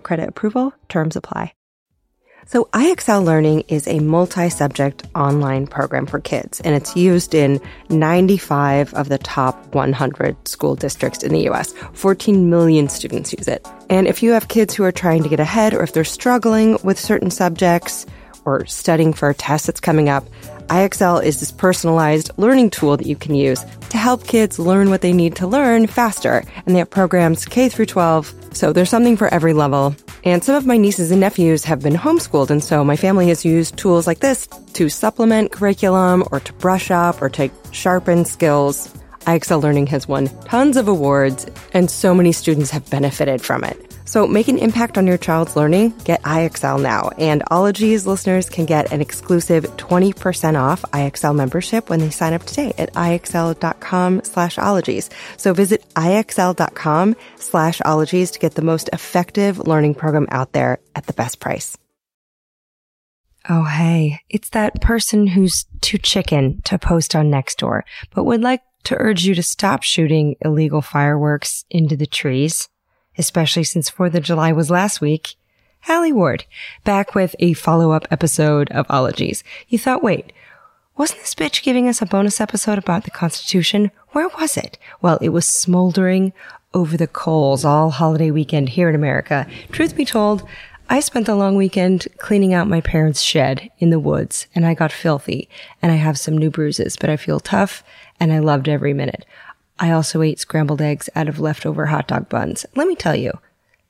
credit approval, terms apply. So IXL Learning is a multi-subject online program for kids, and it's used in 95 of the top 100 school districts in the US. 14 million students use it. And if you have kids who are trying to get ahead, or if they're struggling with certain subjects, or studying for a test that's coming up, IXL is this personalized learning tool that you can use to help kids learn what they need to learn faster. And they have programs K through 12, so there's something for every level. And some of my nieces and nephews have been homeschooled, and so my family has used tools like this to supplement curriculum or to brush up or to sharpen skills. IXL Learning has won tons of awards, and so many students have benefited from it. So make an impact on your child's learning. Get IXL now. And Ologies listeners can get an exclusive 20% off IXL membership when they sign up today at IXL.com slash ologies. So visit IXL.com slash ologies to get the most effective learning program out there at the best price. Oh, hey, it's that person who's too chicken to post on Nextdoor, but would like to urge you to stop shooting illegal fireworks into the trees especially since 4th of July was last week, Alie Ward, back with a follow-up episode of Ologies. You thought, wait, wasn't this bitch giving us a bonus episode about the Constitution? Where was it? Well, it was smoldering over the coals all holiday weekend here in America. Truth be told, I spent the long weekend cleaning out my parents' shed in the woods and I got filthy and I have some new bruises, but I feel tough and I loved every minute. I also ate scrambled eggs out of leftover hot dog buns. Let me tell you,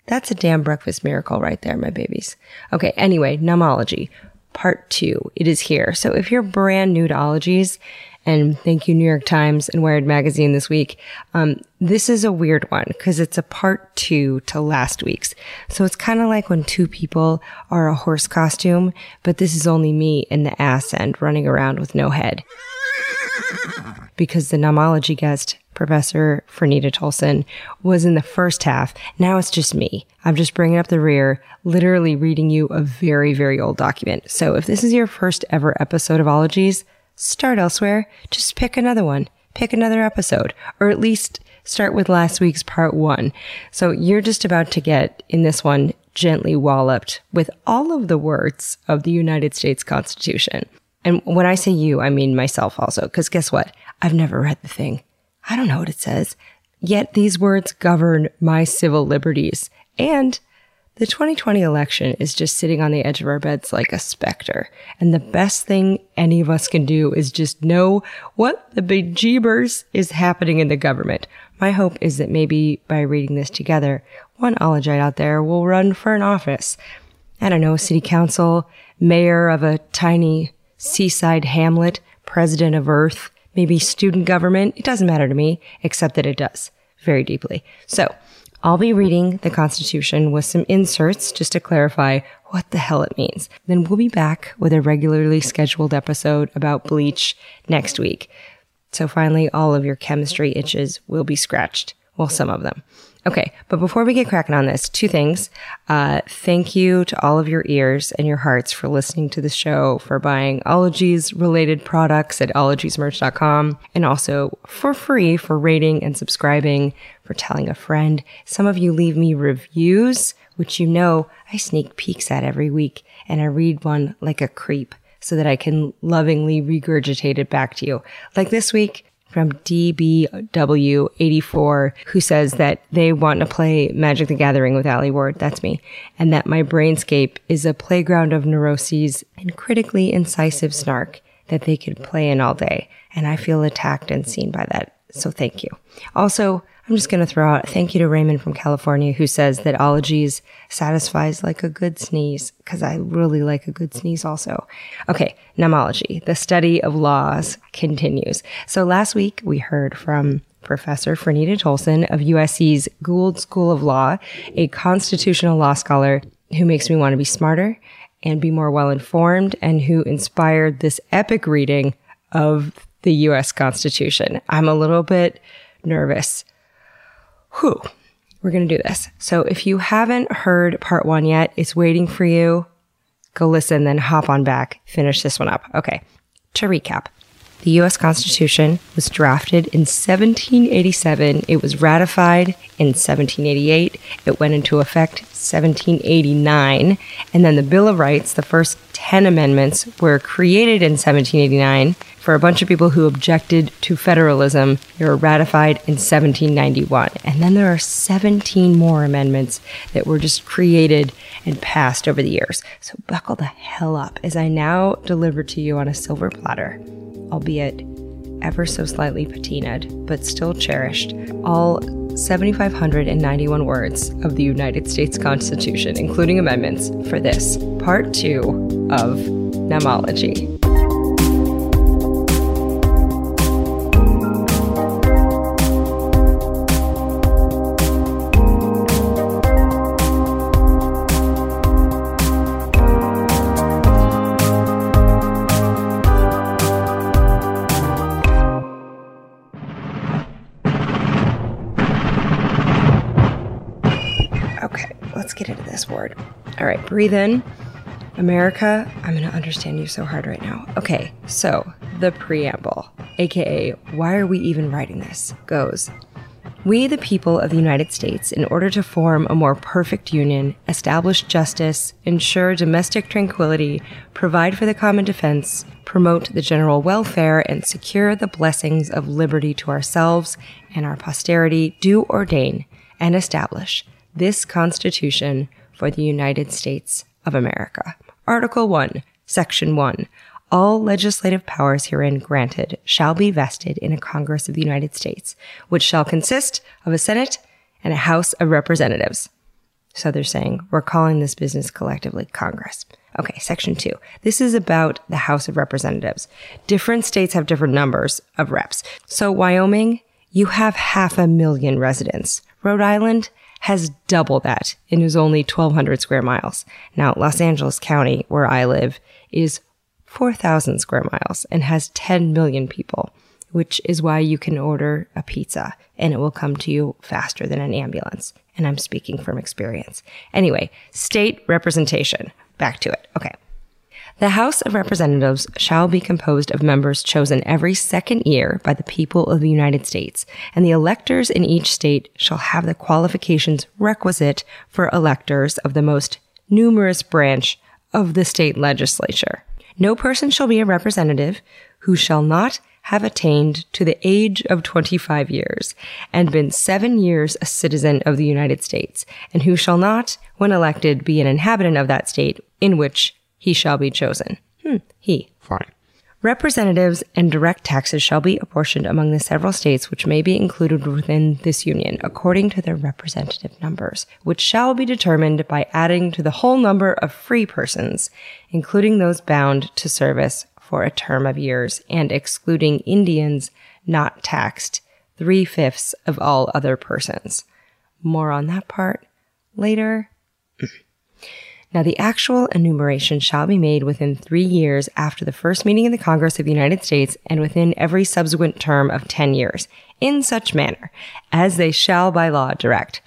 that's a damn breakfast miracle right there, my babies. Okay, anyway, nomology. Part two. It is here. So if you're brand new to ologies, and thank you, New York Times and Wired Magazine this week. Um, this is a weird one because it's a part two to last week's. So it's kind of like when two people are a horse costume, but this is only me in the ass end running around with no head. Because the nomology guest Professor Franita Tolson, was in the first half. Now it's just me. I'm just bringing up the rear, literally reading you a very, very old document. So if this is your first ever episode of Ologies, start elsewhere. Just pick another one. Pick another episode, or at least start with last week's part one. So you're just about to get in this one gently walloped with all of the words of the United States Constitution. And when I say you, I mean myself also, because guess what? I've never read the thing. I don't know what it says. Yet these words govern my civil liberties. And the 2020 election is just sitting on the edge of our beds like a specter. And the best thing any of us can do is just know what the bejeebers is happening in the government. My hope is that maybe by reading this together, one ologite out there will run for an office. I don't know, city council, mayor of a tiny seaside hamlet, president of Earth, maybe student government. It doesn't matter to me, except that it does very deeply. So I'll be reading the Constitution with some inserts just to clarify what the hell it means. Then we'll be back with a regularly scheduled episode about bleach next week. So finally, all of your chemistry itches will be scratched. Well, some of them. Okay, but before we get cracking on this, two things. Uh, thank you to all of your ears and your hearts for listening to the show, for buying Ologies related products at ologiesmerch.com, and also for free for rating and subscribing, for telling a friend. Some of you leave me reviews, which you know I sneak peeks at every week, and I read one like a creep so that I can lovingly regurgitate it back to you. Like this week, from DBW84 who says that they want to play Magic the Gathering with Alie Ward. That's me. And that my brainscape is a playground of neuroses and critically incisive snark that they could play in all day. And I feel attacked and seen by that. So thank you. Also, I'm just going to throw out thank you to Raymond from California who says that ologies satisfies like a good sneeze because I really like a good sneeze also. Okay, nomology, the study of laws continues. So last week we heard from Professor Franita Tolson of USC's Gould School of Law, a constitutional law scholar who makes me want to be smarter and be more well informed and who inspired this epic reading of the US Constitution. I'm a little bit nervous. Whew. We're going to do this. So if you haven't heard part one yet, it's waiting for you. Go listen, then hop on back, finish this one up. Okay. To recap, the U.S. Constitution was drafted in 1787. It was ratified in 1788. It went into effect 1789. And then the Bill of Rights, the first 10 amendments, were created in 1789 for a bunch of people who objected to federalism. They were ratified in 1791. And then there are 17 more amendments that were just created and passed over the years. So buckle the hell up as I now deliver to you on a silver platter albeit ever so slightly patinaed, but still cherished, all 7,591 words of the United States Constitution, including amendments, for this part two of Nomology. Right, breathe in. America, I'm going to understand you so hard right now. Okay, so the preamble, aka why are we even writing this, goes We, the people of the United States, in order to form a more perfect union, establish justice, ensure domestic tranquility, provide for the common defense, promote the general welfare, and secure the blessings of liberty to ourselves and our posterity, do ordain and establish this Constitution for the United States of America. Article 1, Section 1. All legislative powers herein granted shall be vested in a Congress of the United States, which shall consist of a Senate and a House of Representatives. So they're saying, we're calling this business collectively Congress. Okay, section two. This is about the House of Representatives. Different states have different numbers of reps. So Wyoming, you have half a million residents. Rhode Island, has double that and is only 1,200 square miles. Now, Los Angeles County, where I live, is 4,000 square miles and has 10 million people, which is why you can order a pizza and it will come to you faster than an ambulance. And I'm speaking from experience. Anyway, state representation. Back to it. Okay. The House of Representatives shall be composed of members chosen every second year by the people of the United States, and the electors in each state shall have the qualifications requisite for electors of the most numerous branch of the state legislature. No person shall be a representative who shall not have attained to the age of 25 years and been seven years a citizen of the United States, and who shall not, when elected, be an inhabitant of that state in which he shall be chosen. Hmm, he. Fine. Representatives and direct taxes shall be apportioned among the several states which may be included within this union according to their representative numbers, which shall be determined by adding to the whole number of free persons, including those bound to service for a term of years and excluding Indians not taxed, three fifths of all other persons. More on that part later. Now, the actual enumeration shall be made within three years after the first meeting of the Congress of the United States and within every subsequent term of 10 years, in such manner as they shall by law direct.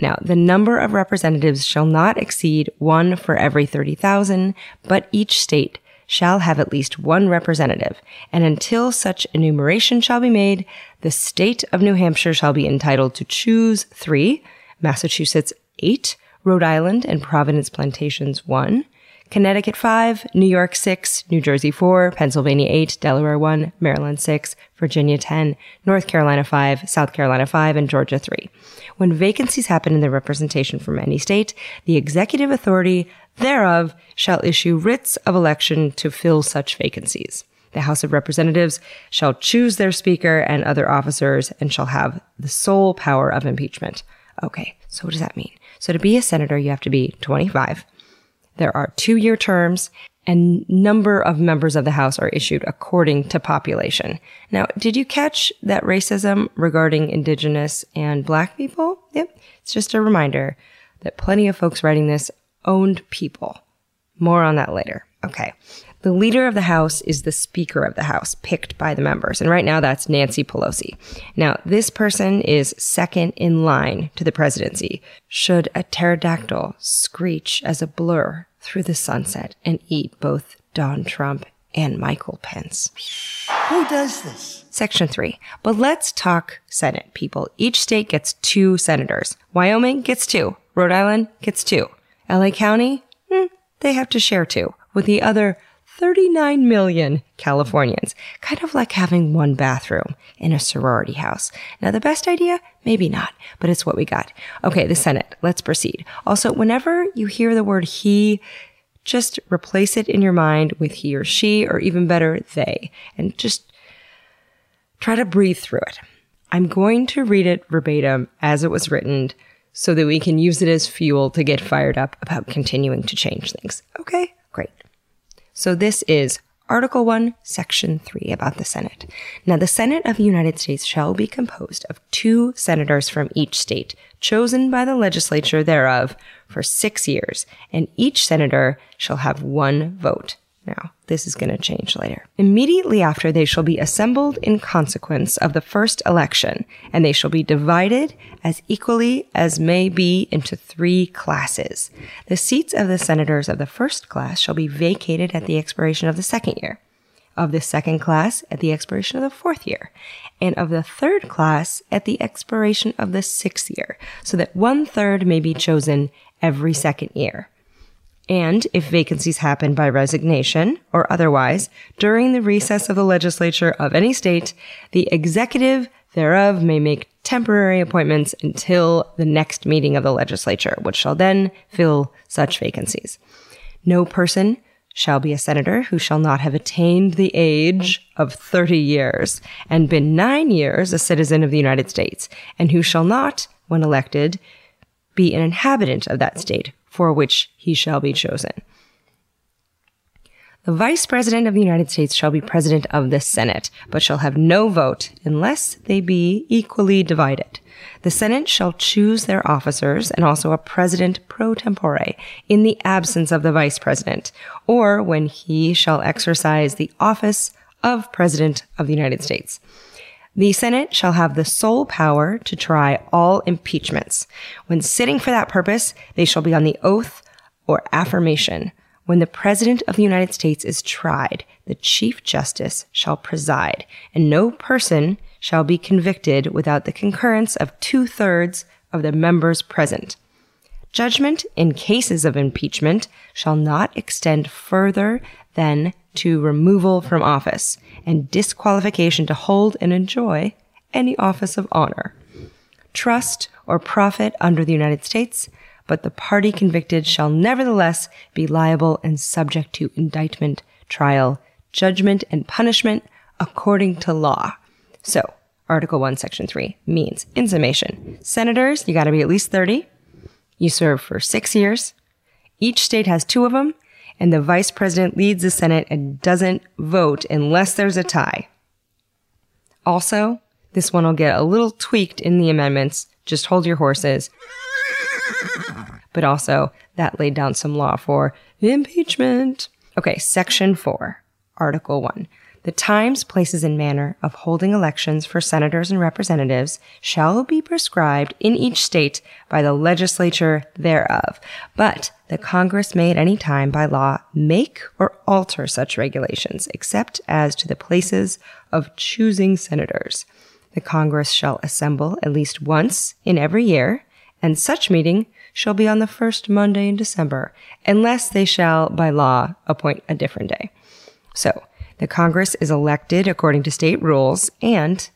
Now, the number of representatives shall not exceed one for every 30,000, but each state shall have at least one representative, and until such enumeration shall be made, the state of New Hampshire shall be entitled to choose three, Massachusetts eight, Rhode Island and Providence Plantations 1, Connecticut 5, New York 6, New Jersey 4, Pennsylvania 8, Delaware 1, Maryland 6, Virginia 10, North Carolina 5, South Carolina 5, and Georgia 3. When vacancies happen in the representation from any state, the executive authority thereof shall issue writs of election to fill such vacancies. The House of Representatives shall choose their speaker and other officers and shall have the sole power of impeachment. Okay, so what does that mean? So to be a senator, you have to be 25. There are two year terms and number of members of the House are issued according to population. Now, did you catch that racism regarding indigenous and black people? Yep. It's just a reminder that plenty of folks writing this owned people. More on that later. Okay. The leader of the House is the Speaker of the House, picked by the members. And right now that's Nancy Pelosi. Now, this person is second in line to the presidency. Should a pterodactyl screech as a blur through the sunset and eat both Don Trump and Michael Pence. Who does this? Section 3. But let's talk Senate, people. Each state gets two senators. Wyoming gets two. Rhode Island gets two. LA County, hmm, they have to share two with the other 39 million Californians, kind of like having one bathroom in a sorority house. Now, the best idea? Maybe not, but it's what we got. Okay, the Senate. Let's proceed. Also, whenever you hear the word he, just replace it in your mind with he or she, or even better, they, and just try to breathe through it. I'm going to read it verbatim as it was written so that we can use it as fuel to get fired up about continuing to change things. Okay. So this is Article 1, Section 3 about the Senate. Now, the Senate of the United States shall be composed of two senators from each state, chosen by the legislature thereof for six years, and each senator shall have one vote. Now, this is going to change later. Immediately after, they shall be assembled in consequence of the first election, and they shall be divided as equally as may be into three classes. The seats of the senators of the first class shall be vacated at the expiration of the second year, of the second class at the expiration of the fourth year, and of the third class at the expiration of the sixth year, so that one third may be chosen every second year and if vacancies happen by resignation or otherwise during the recess of the legislature of any state, the executive thereof may make temporary appointments until the next meeting of the legislature, which shall then fill such vacancies. No person shall be a senator who shall not have attained the age of 30 years and been nine years a citizen of the United States, and who shall not, when elected, be an inhabitant of that state for which he shall be chosen. The Vice President of the United States shall be President of the Senate, but shall have no vote unless they be equally divided. The Senate shall choose their officers and also a President pro tempore in the absence of the Vice President, or when he shall exercise the office of President of the United States. The Senate shall have the sole power to try all impeachments. When sitting for that purpose, they shall be on the oath or affirmation. When the President of the United States is tried, the Chief Justice shall preside, and no person shall be convicted without the concurrence of two thirds of the members present. Judgment in cases of impeachment shall not extend further than to removal from office and disqualification to hold and enjoy any office of honor, trust, or profit under the United States, but the party convicted shall nevertheless be liable and subject to indictment, trial, judgment, and punishment according to law. So, Article 1, Section 3 means, in summation, senators, you gotta be at least 30. You serve for six years. Each state has two of them, and the vice president leads the Senate and doesn't vote unless there's a tie. Also, this one will get a little tweaked in the amendments. Just hold your horses. But also, that laid down some law for impeachment. Okay, section four, article one. The times, places, and manner of holding elections for senators and representatives shall be prescribed in each state by the legislature thereof. But the Congress may at any time by law make or alter such regulations, except as to the places of choosing senators. The Congress shall assemble at least once in every year, and such meeting shall be on the first Monday in December, unless they shall by law appoint a different day. So, the Congress is elected according to state rules and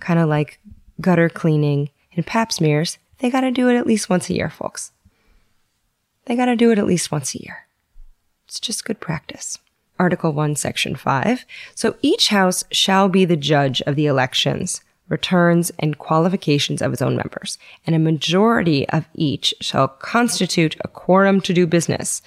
kind of like gutter cleaning and pap smears, they got to do it at least once a year, folks. They got to do it at least once a year. It's just good practice. Article 1, Section 5. So each house shall be the judge of the elections, returns, and qualifications of its own members, and a majority of each shall constitute a quorum to do business.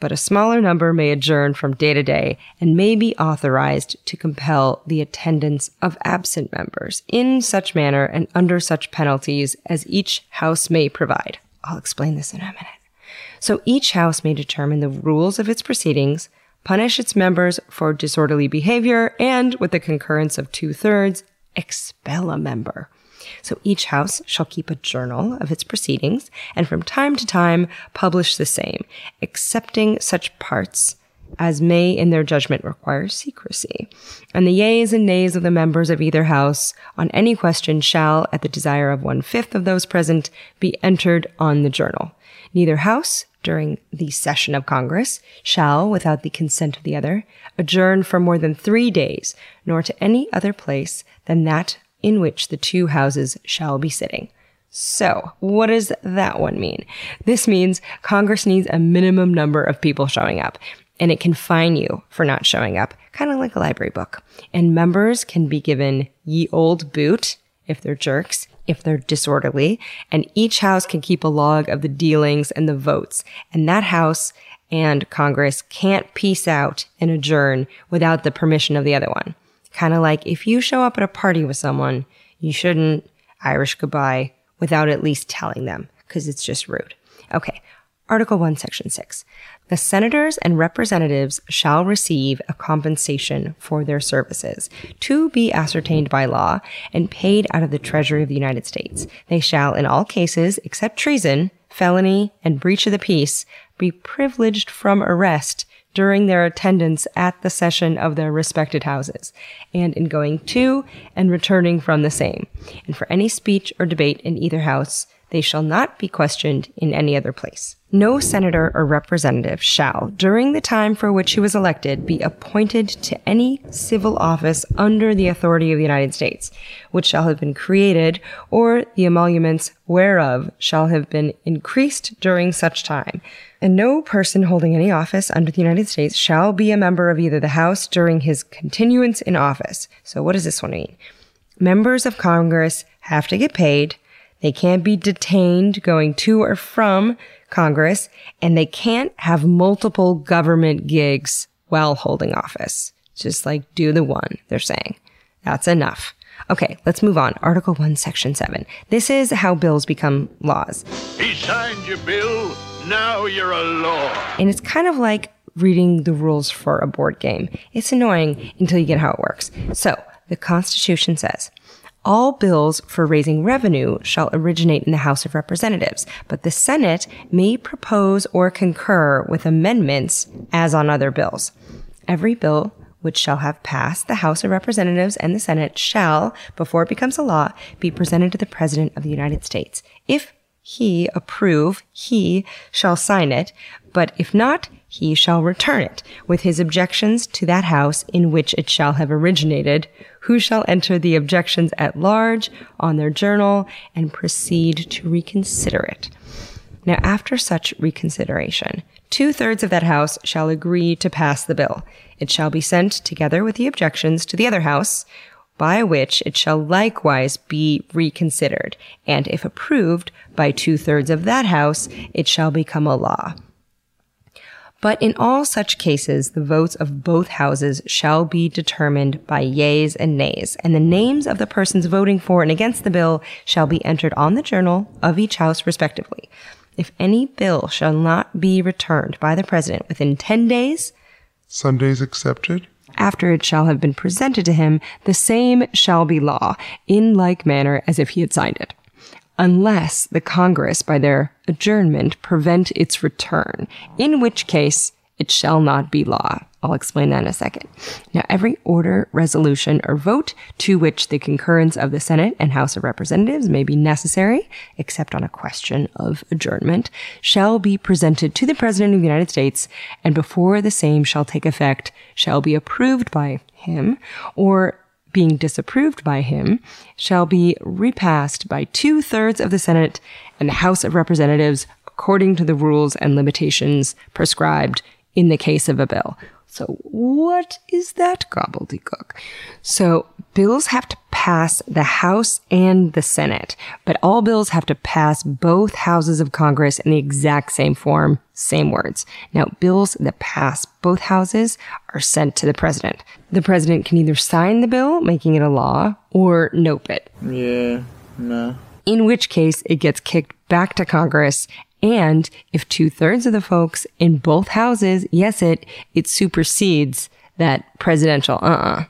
but a smaller number may adjourn from day to day and may be authorized to compel the attendance of absent members in such manner and under such penalties as each house may provide. I'll explain this in a minute. So each house may determine the rules of its proceedings, punish its members for disorderly behavior, and with the concurrence of two thirds, expel a member. So each house shall keep a journal of its proceedings and from time to time publish the same, excepting such parts as may in their judgment require secrecy. And the yeas and nays of the members of either house on any question shall, at the desire of one fifth of those present, be entered on the journal. Neither house, during the session of Congress, shall, without the consent of the other, adjourn for more than three days, nor to any other place than that in which the two houses shall be sitting. So, what does that one mean? This means Congress needs a minimum number of people showing up, and it can fine you for not showing up, kind of like a library book. And members can be given ye old boot if they're jerks, if they're disorderly, and each house can keep a log of the dealings and the votes. And that house and Congress can't peace out and adjourn without the permission of the other one. Kind of like if you show up at a party with someone, you shouldn't Irish goodbye without at least telling them because it's just rude. Okay. Article 1, Section 6. The senators and representatives shall receive a compensation for their services to be ascertained by law and paid out of the Treasury of the United States. They shall, in all cases except treason, felony, and breach of the peace, be privileged from arrest during their attendance at the session of their respected houses, and in going to and returning from the same. And for any speech or debate in either house, they shall not be questioned in any other place. No senator or representative shall, during the time for which he was elected, be appointed to any civil office under the authority of the United States, which shall have been created, or the emoluments whereof shall have been increased during such time. And no person holding any office under the United States shall be a member of either the House during his continuance in office. So what does this one mean? Members of Congress have to get paid they can't be detained going to or from Congress, and they can't have multiple government gigs while holding office. Just like do the one, they're saying. That's enough. Okay, let's move on. Article 1, Section 7. This is how bills become laws. He signed your bill, now you're a law. And it's kind of like reading the rules for a board game. It's annoying until you get how it works. So, the Constitution says, all bills for raising revenue shall originate in the House of Representatives, but the Senate may propose or concur with amendments as on other bills. Every bill which shall have passed the House of Representatives and the Senate shall, before it becomes a law, be presented to the President of the United States. If he approve, he shall sign it, but if not, he shall return it with his objections to that house in which it shall have originated, who shall enter the objections at large on their journal and proceed to reconsider it. Now, after such reconsideration, two thirds of that house shall agree to pass the bill. It shall be sent together with the objections to the other house, by which it shall likewise be reconsidered, and if approved by two thirds of that house, it shall become a law. But in all such cases, the votes of both houses shall be determined by yeas and nays, and the names of the persons voting for and against the bill shall be entered on the journal of each house respectively. If any bill shall not be returned by the president within 10 days, Sundays accepted, after it shall have been presented to him, the same shall be law, in like manner as if he had signed it unless the Congress, by their adjournment, prevent its return, in which case it shall not be law. I'll explain that in a second. Now, every order, resolution, or vote to which the concurrence of the Senate and House of Representatives may be necessary, except on a question of adjournment, shall be presented to the President of the United States, and before the same shall take effect, shall be approved by him, or being disapproved by him shall be repassed by two thirds of the Senate and the House of Representatives according to the rules and limitations prescribed in the case of a bill. So, what is that gobbledygook? So, bills have to pass the House and the Senate, but all bills have to pass both houses of Congress in the exact same form, same words. Now, bills that pass both houses are sent to the president. The president can either sign the bill, making it a law, or nope it. Yeah, no. In which case, it gets kicked back to Congress and if two thirds of the folks in both houses, yes, it, it supersedes that presidential uh-uh.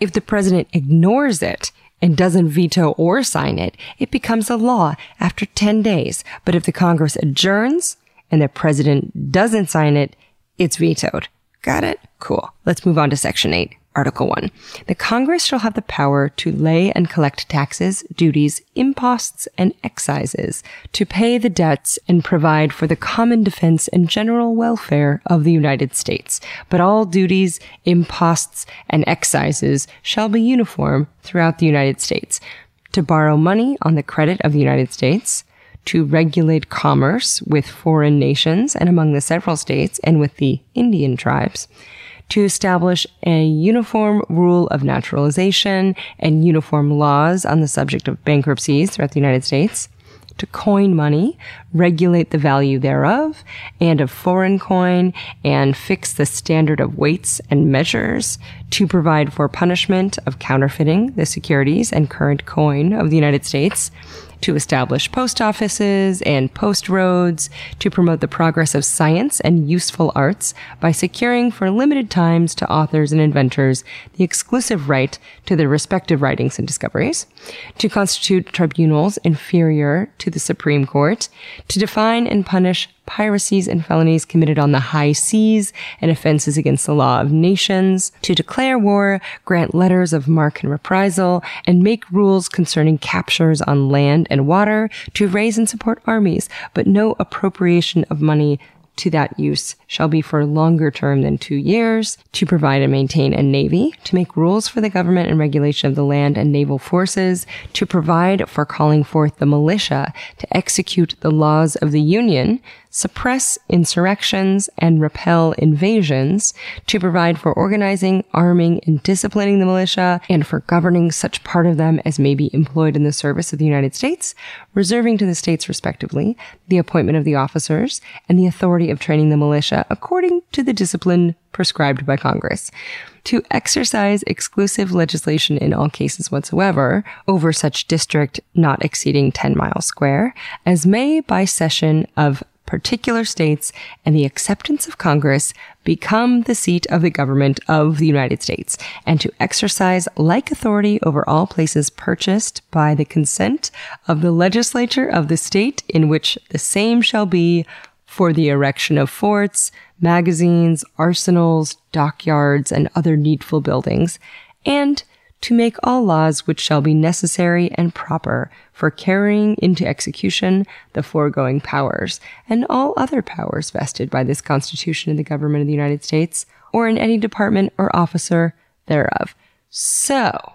If the president ignores it and doesn't veto or sign it, it becomes a law after 10 days. But if the Congress adjourns and the president doesn't sign it, it's vetoed. Got it? Cool. Let's move on to section 8. Article 1. The Congress shall have the power to lay and collect taxes, duties, imposts, and excises, to pay the debts and provide for the common defense and general welfare of the United States. But all duties, imposts, and excises shall be uniform throughout the United States. To borrow money on the credit of the United States, to regulate commerce with foreign nations and among the several states and with the Indian tribes, to establish a uniform rule of naturalization and uniform laws on the subject of bankruptcies throughout the United States, to coin money, regulate the value thereof, and of foreign coin, and fix the standard of weights and measures, to provide for punishment of counterfeiting the securities and current coin of the United States, to establish post offices and post roads, to promote the progress of science and useful arts by securing for limited times to authors and inventors the exclusive right to their respective writings and discoveries, to constitute tribunals inferior to the Supreme Court, to define and punish piracies and felonies committed on the high seas and offenses against the law of nations, to declare war, grant letters of marque and reprisal, and make rules concerning captures on land and water, to raise and support armies, but no appropriation of money to that use shall be for longer term than two years, to provide and maintain a navy, to make rules for the government and regulation of the land and naval forces, to provide for calling forth the militia, to execute the laws of the Union, suppress insurrections and repel invasions, to provide for organizing, arming, and disciplining the militia, and for governing such part of them as may be employed in the service of the United States, reserving to the states respectively the appointment of the officers and the authority of training the militia according to the discipline prescribed by Congress. To exercise exclusive legislation in all cases whatsoever over such district not exceeding 10 miles square as may by session of particular states and the acceptance of Congress become the seat of the government of the United States and to exercise like authority over all places purchased by the consent of the legislature of the state in which the same shall be for the erection of forts, magazines, arsenals, dockyards, and other needful buildings, and to make all laws which shall be necessary and proper for carrying into execution the foregoing powers and all other powers vested by this Constitution in the government of the United States or in any department or officer thereof. So,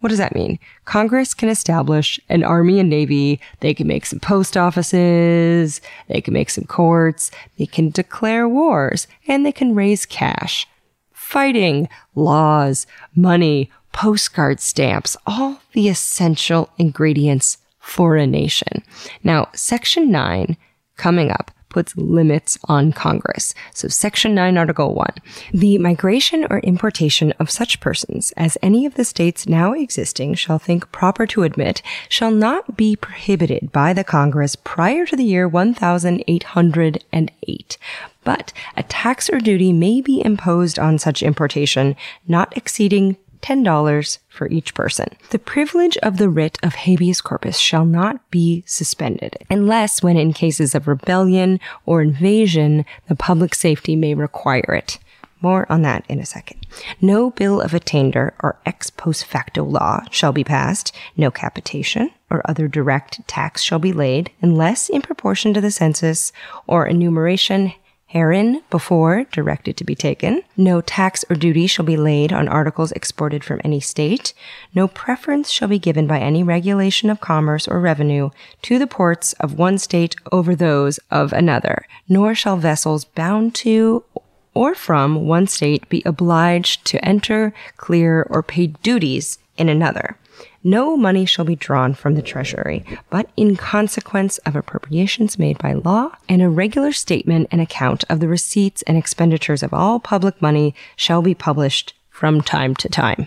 what does that mean? Congress can establish an army and navy. They can make some post offices. They can make some courts. They can declare wars and they can raise cash. Fighting, laws, money, postcard stamps, all the essential ingredients for a nation. Now, Section 9 coming up puts limits on Congress. So Section 9, Article 1. The migration or importation of such persons as any of the states now existing shall think proper to admit shall not be prohibited by the Congress prior to the year 1808. But a tax or duty may be imposed on such importation not exceeding $10 for each person. The privilege of the writ of habeas corpus shall not be suspended unless when in cases of rebellion or invasion, the public safety may require it. More on that in a second. No bill of attainder or ex post facto law shall be passed. No capitation or other direct tax shall be laid unless in proportion to the census or enumeration herein before directed to be taken. No tax or duty shall be laid on articles exported from any state. No preference shall be given by any regulation of commerce or revenue to the ports of one state over those of another, nor shall vessels bound to or from one state be obliged to enter, clear, or pay duties in another. No money shall be drawn from the treasury, but in consequence of appropriations made by law, and a regular statement and account of the receipts and expenditures of all public money shall be published from time to time.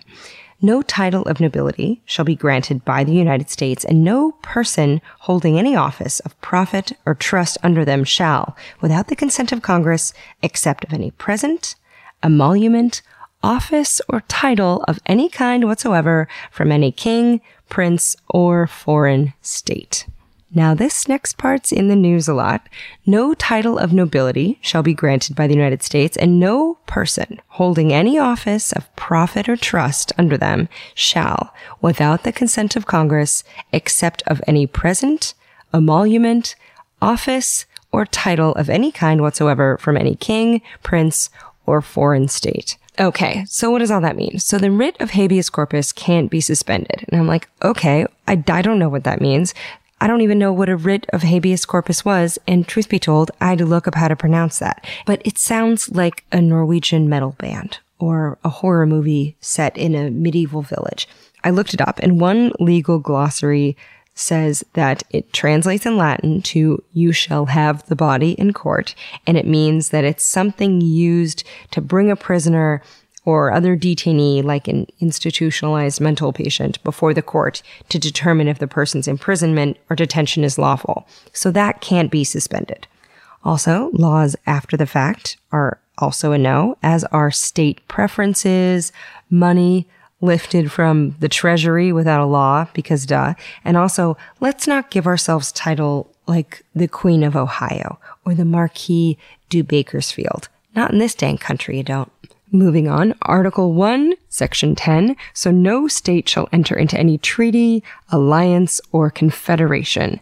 No title of nobility shall be granted by the United States, and no person holding any office of profit or trust under them shall, without the consent of Congress, accept of any present, emolument, office, or title of any kind whatsoever from any king, prince, or foreign state. Now, this next part's in the news a lot. No title of nobility shall be granted by the United States, and no person holding any office of profit or trust under them shall, without the consent of Congress, accept of any present, emolument, office, or title of any kind whatsoever from any king, prince, or foreign state. Okay, so what does all that mean? So the writ of habeas corpus can't be suspended. And I'm like, okay, I, I don't know what that means. I don't even know what a writ of habeas corpus was, and truth be told, I had to look up how to pronounce that. But it sounds like a Norwegian metal band or a horror movie set in a medieval village. I looked it up, and one legal glossary says that it translates in Latin to you shall have the body in court, and it means that it's something used to bring a prisoner or other detainee, like an institutionalized mental patient, before the court to determine if the person's imprisonment or detention is lawful. So that can't be suspended. Also, laws after the fact are also a no, as are state preferences, money, lifted from the treasury without a law because duh. And also, let's not give ourselves title like the Queen of Ohio or the Marquis du Bakersfield. Not in this dang country, you don't. Moving on, Article 1, Section 10. So no state shall enter into any treaty, alliance, or confederation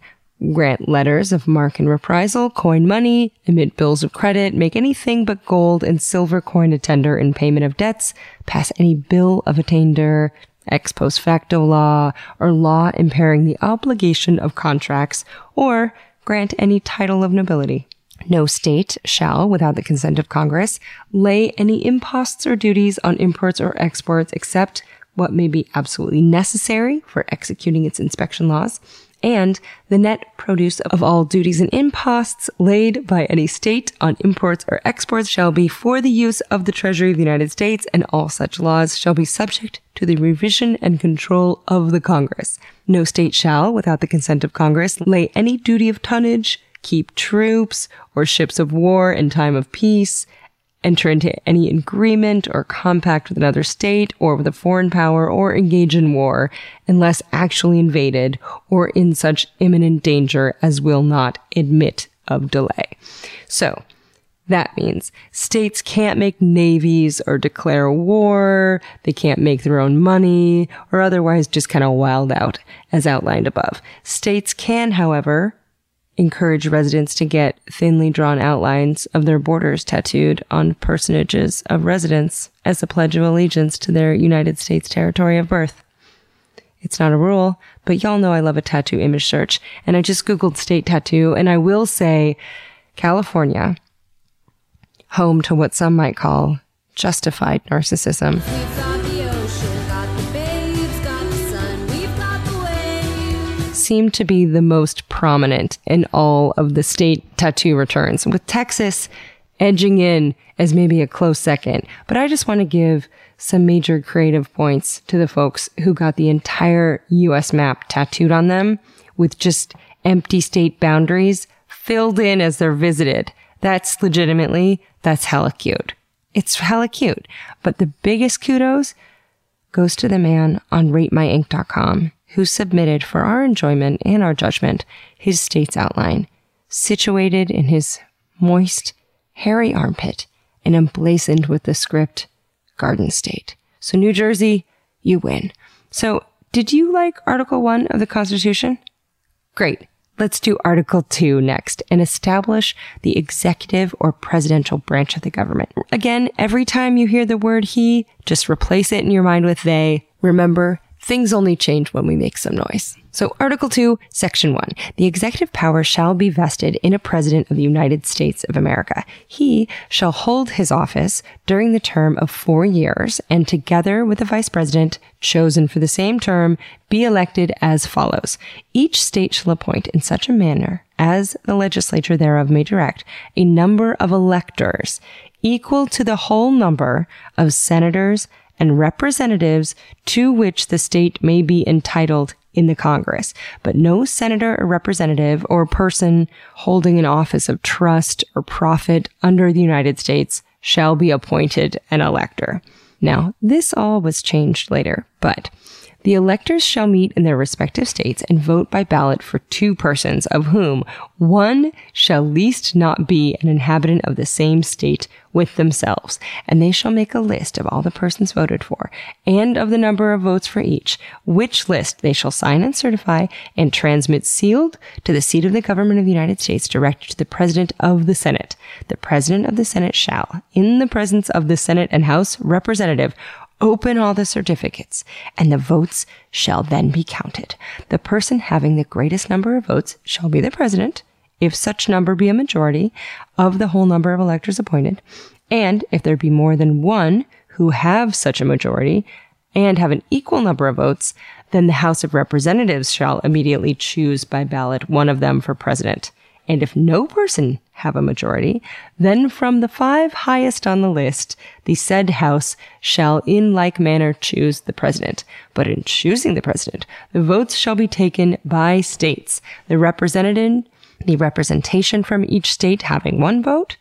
grant letters of marque and reprisal, coin money, emit bills of credit, make anything but gold and silver coin a tender in payment of debts, pass any bill of attainder, ex post facto law, or law impairing the obligation of contracts, or grant any title of nobility. No state shall, without the consent of Congress, lay any imposts or duties on imports or exports except what may be absolutely necessary for executing its inspection laws, and the net produce of all duties and imposts laid by any state on imports or exports shall be for the use of the Treasury of the United States, and all such laws shall be subject to the revision and control of the Congress. No state shall, without the consent of Congress, lay any duty of tonnage, keep troops or ships of war in time of peace, enter into any agreement or compact with another state or with a foreign power or engage in war unless actually invaded or in such imminent danger as will not admit of delay. So, that means states can't make navies or declare war. They can't make their own money or otherwise just kind of wild out as outlined above. States can, however, encourage residents to get thinly drawn outlines of their borders tattooed on personages of residence as a pledge of allegiance to their United States territory of birth. It's not a rule, but y'all know I love a tattoo image search, and I just Googled state tattoo, and I will say California, home to what some might call justified narcissism. Seem to be the most prominent in all of the state tattoo returns, with Texas edging in as maybe a close second. But I just want to give some major creative points to the folks who got the entire US map tattooed on them with just empty state boundaries filled in as they're visited. That's legitimately, that's hella cute. It's hella cute. But the biggest kudos goes to the man on ratemyink.com who submitted for our enjoyment and our judgment his state's outline, situated in his moist, hairy armpit and emblazoned with the script Garden State. So, New Jersey, you win. So, did you like Article 1 of the Constitution? Great. Let's do Article 2 next and establish the executive or presidential branch of the government. Again, every time you hear the word he, just replace it in your mind with they. Remember, things only change when we make some noise. So Article 2, Section 1. The executive power shall be vested in a president of the United States of America. He shall hold his office during the term of four years and together with the vice president chosen for the same term be elected as follows. Each state shall appoint in such a manner as the legislature thereof may direct a number of electors equal to the whole number of senators and representatives to which the state may be entitled in the Congress, but no senator or representative or person holding an office of trust or profit under the United States shall be appointed an elector. Now, this all was changed later, but the electors shall meet in their respective states and vote by ballot for two persons, of whom one shall least not be an inhabitant of the same state with themselves, and they shall make a list of all the persons voted for, and of the number of votes for each, which list they shall sign and certify, and transmit sealed to the seat of the government of the United States directed to the President of the Senate. The President of the Senate shall, in the presence of the Senate and House representative, open all the certificates, and the votes shall then be counted. The person having the greatest number of votes shall be the president, if such number be a majority of the whole number of electors appointed, and if there be more than one who have such a majority and have an equal number of votes, then the House of Representatives shall immediately choose by ballot one of them for president. And if no person have a majority, then from the five highest on the list, the said House shall in like manner choose the president. But in choosing the president, the votes shall be taken by states. The representative, the representation from each state having one vote,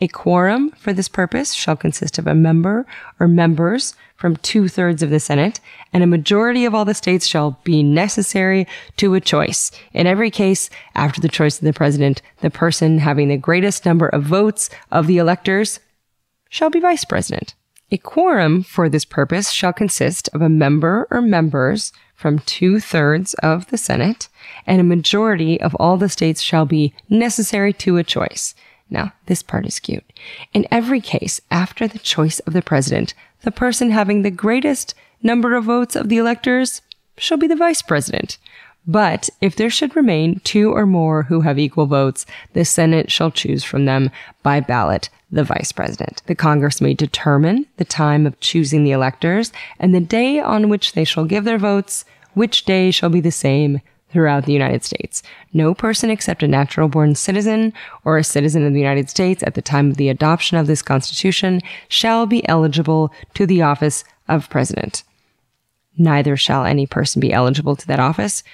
a quorum for this purpose shall consist of a member or members from two thirds of the Senate, and a majority of all the states shall be necessary to a choice. In every case, after the choice of the president, the person having the greatest number of votes of the electors shall be vice president. A quorum for this purpose shall consist of a member or members from two thirds of the Senate, and a majority of all the states shall be necessary to a choice. Now, this part is cute. In every case, after the choice of the president, the person having the greatest number of votes of the electors shall be the vice president. But if there should remain two or more who have equal votes, the Senate shall choose from them by ballot the vice president. The Congress may determine the time of choosing the electors and the day on which they shall give their votes, which day shall be the same throughout the United States. No person except a natural born citizen or a citizen of the United States at the time of the adoption of this Constitution shall be eligible to the office of President. Neither shall any person be eligible to that office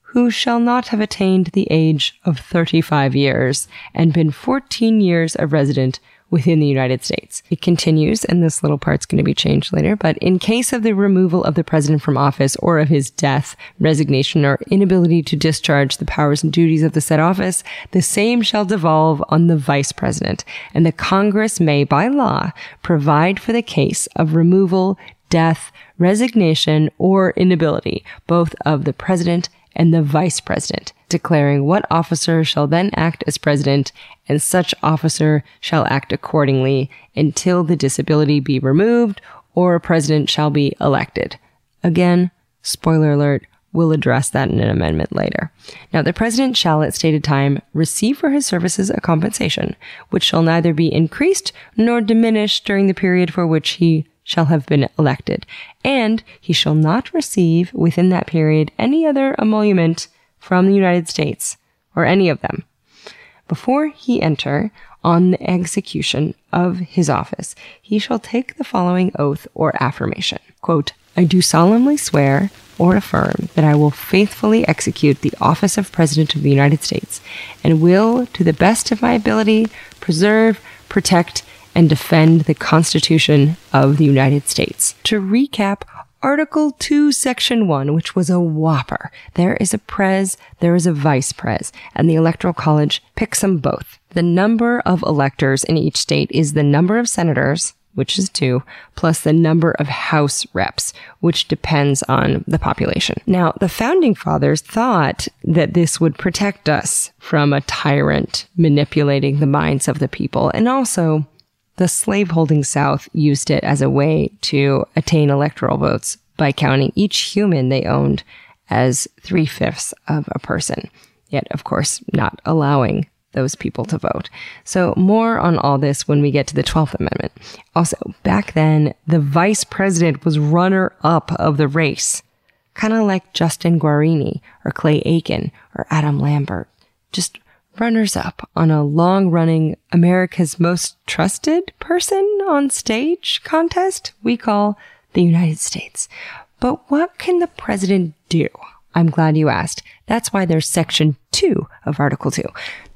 who shall not have attained the age of 35 years and been 14 years a resident within the United States. It continues, and this little part's going to be changed later, but in case of the removal of the president from office or of his death, resignation, or inability to discharge the powers and duties of the said office, the same shall devolve on the vice president, and the Congress may, by law, provide for the case of removal, death, resignation, or inability, both of the president and the vice president, declaring what officer shall then act as president, and such officer shall act accordingly until the disability be removed or a president shall be elected. Again, spoiler alert, we'll address that in an amendment later. Now, the president shall at stated time receive for his services a compensation, which shall neither be increased nor diminished during the period for which he shall have been elected, and he shall not receive within that period any other emolument from the United States, or any of them. Before he enter on the execution of his office, he shall take the following oath or affirmation. Quote, I do solemnly swear or affirm that I will faithfully execute the office of President of the United States and will, to the best of my ability, preserve, protect, and defend the Constitution of the United States. To recap, Article 2, Section 1, which was a whopper. There is a prez, there is a vice prez, and the Electoral College picks them both. The number of electors in each state is the number of senators, which is two, plus the number of House reps, which depends on the population. Now, the founding fathers thought that this would protect us from a tyrant manipulating the minds of the people and also the slaveholding South used it as a way to attain electoral votes, by counting each human they owned as three fifths of a person. Yet, of course, not allowing those people to vote. So more on all this when we get to the 12th Amendment. Also, back then, the vice president was runner up of the race. Kind of like Justin Guarini or Clay Aiken or Adam Lambert. Just runners up on a long running America's most trusted person on stage contest we call the United States. But what can the president do? I'm glad you asked. That's why there's section two of Article two.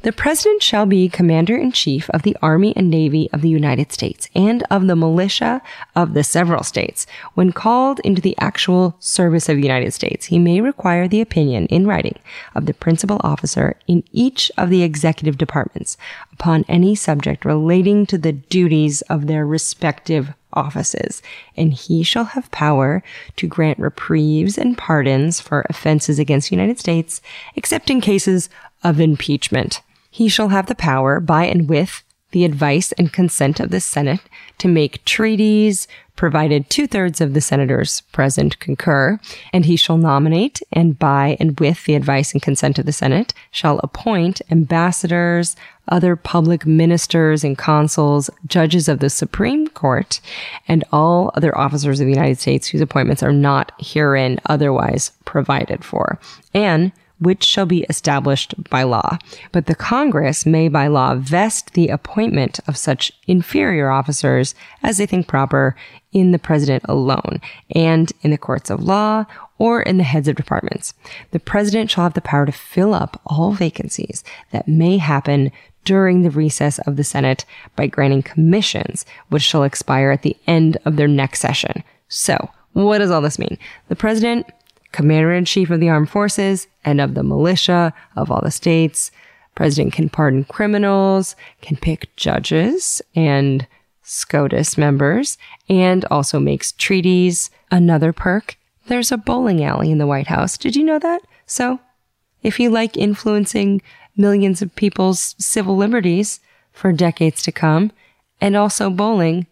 The President shall be Commander in Chief of the Army and Navy of the United States and of the militia of the several states. When called into the actual service of the United States, he may require the opinion in writing of the principal officer in each of the executive departments upon any subject relating to the duties of their respective offices, and he shall have power to grant reprieves and pardons for offenses against the United States, except in cases of impeachment. He shall have the power, by and with the advice and consent of the Senate, to make treaties, provided two thirds of the senators present concur, and he shall nominate, and by and with the advice and consent of the Senate, shall appoint ambassadors, other public ministers and consuls, judges of the Supreme Court, and all other officers of the United States whose appointments are not herein otherwise provided for. And which shall be established by law. But the Congress may by law vest the appointment of such inferior officers as they think proper in the president alone and in the courts of law or in the heads of departments. The president shall have the power to fill up all vacancies that may happen during the recess of the Senate by granting commissions, which shall expire at the end of their next session. So, what does all this mean? The president commander in chief of the armed forces and of the militia of all the states. President can pardon criminals, can pick judges and SCOTUS members, and also makes treaties. Another perk, there's a bowling alley in the White House. Did you know that? So, if you like influencing millions of people's civil liberties for decades to come, and also bowling,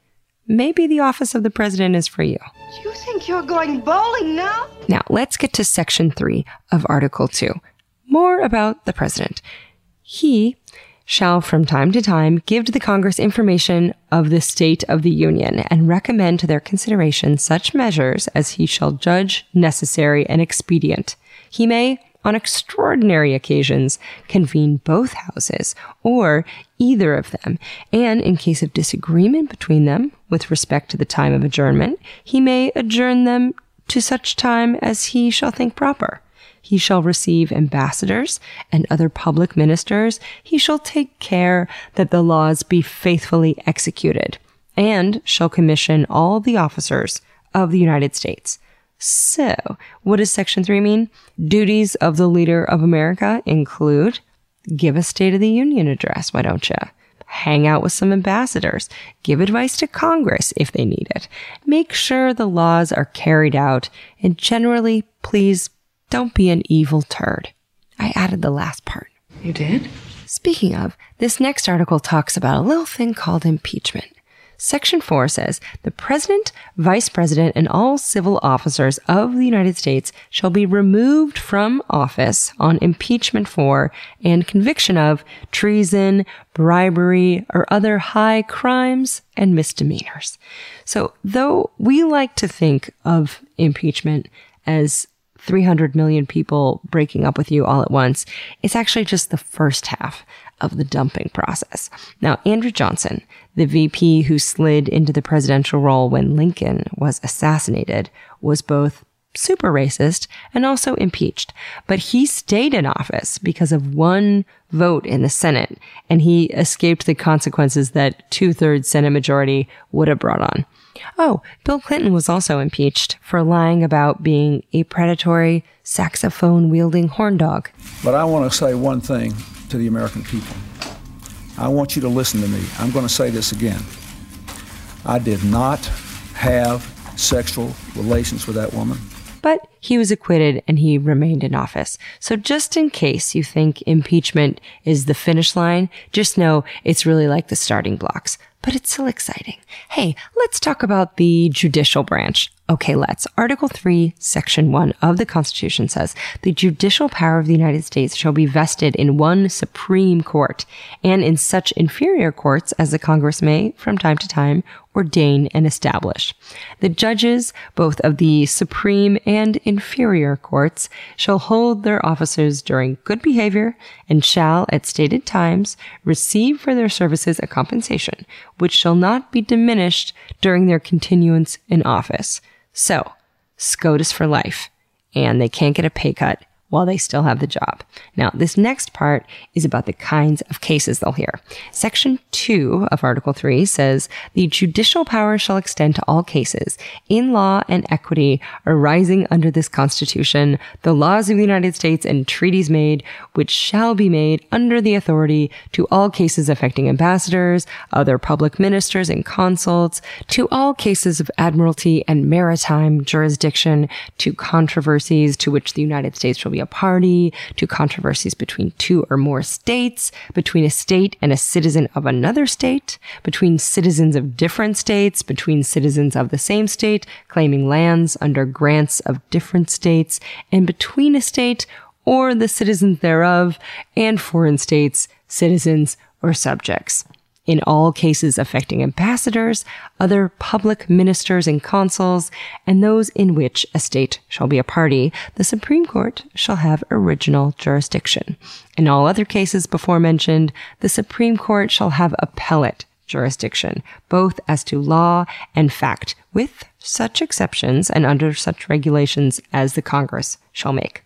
maybe the office of the president is for you. You think you're going bowling now? Now, let's get to section three of Article two. More about the president. He shall from time to time give to the Congress information of the state of the Union and recommend to their consideration such measures as he shall judge necessary and expedient. He may on extraordinary occasions, convene both houses or either of them, and in case of disagreement between them with respect to the time of adjournment, he may adjourn them to such time as he shall think proper. He shall receive ambassadors and other public ministers. He shall take care that the laws be faithfully executed, and shall commission all the officers of the United States so, what does Section 3 mean? Duties of the leader of America include give a State of the Union address, why don't you? Hang out with some ambassadors, give advice to Congress if they need it, make sure the laws are carried out, and generally, please don't be an evil turd. I added the last part. You did? Speaking of, this next article talks about a little thing called impeachment. Section 4 says the President, Vice President, and all civil officers of the United States shall be removed from office on impeachment for and conviction of treason, bribery, or other high crimes and misdemeanors. So, though we like to think of impeachment as 300 million people breaking up with you all at once, it's actually just the first half of the dumping process. Now, Andrew Johnson, the VP who slid into the presidential role when Lincoln was assassinated, was both super racist and also impeached. But he stayed in office because of one vote in the Senate, and he escaped the consequences that two thirds Senate majority would have brought on. Oh, Bill Clinton was also impeached for lying about being a predatory saxophone wielding horn dog. But I want to say one thing to the American people. I want you to listen to me. I'm going to say this again. I did not have sexual relations with that woman. But he was acquitted and he remained in office. So just in case you think impeachment is the finish line, just know it's really like the starting blocks. But it's still exciting. Hey, let's talk about the judicial branch. Okay, let's. Article 3, Section 1 of the Constitution says the judicial power of the United States shall be vested in one Supreme Court and in such inferior courts as the Congress may, from time to time, ordain and establish. The judges, both of the Supreme and inferior courts, shall hold their offices during good behavior and shall, at stated times, receive for their services a compensation, which shall not be diminished during their continuance in office. So, SCOTUS for life, and they can't get a pay cut while they still have the job. Now, this next part is about the kinds of cases they'll hear. Section 2 of Article 3 says the judicial power shall extend to all cases in law and equity arising under this Constitution, the laws of the United States and treaties made, which shall be made under the authority to all cases affecting ambassadors, other public ministers and consuls, to all cases of admiralty and maritime jurisdiction, to controversies to which the United States shall be a party, to controversies between two or more states, between a state and a citizen of another state, between citizens of different states, between citizens of the same state claiming lands under grants of different states, and between a state or the citizens thereof and foreign states, citizens, or subjects in all cases affecting ambassadors, other public ministers and consuls, and those in which a state shall be a party, the Supreme Court shall have original jurisdiction. In all other cases before mentioned, the Supreme Court shall have appellate jurisdiction, both as to law and fact, with such exceptions and under such regulations as the Congress shall make.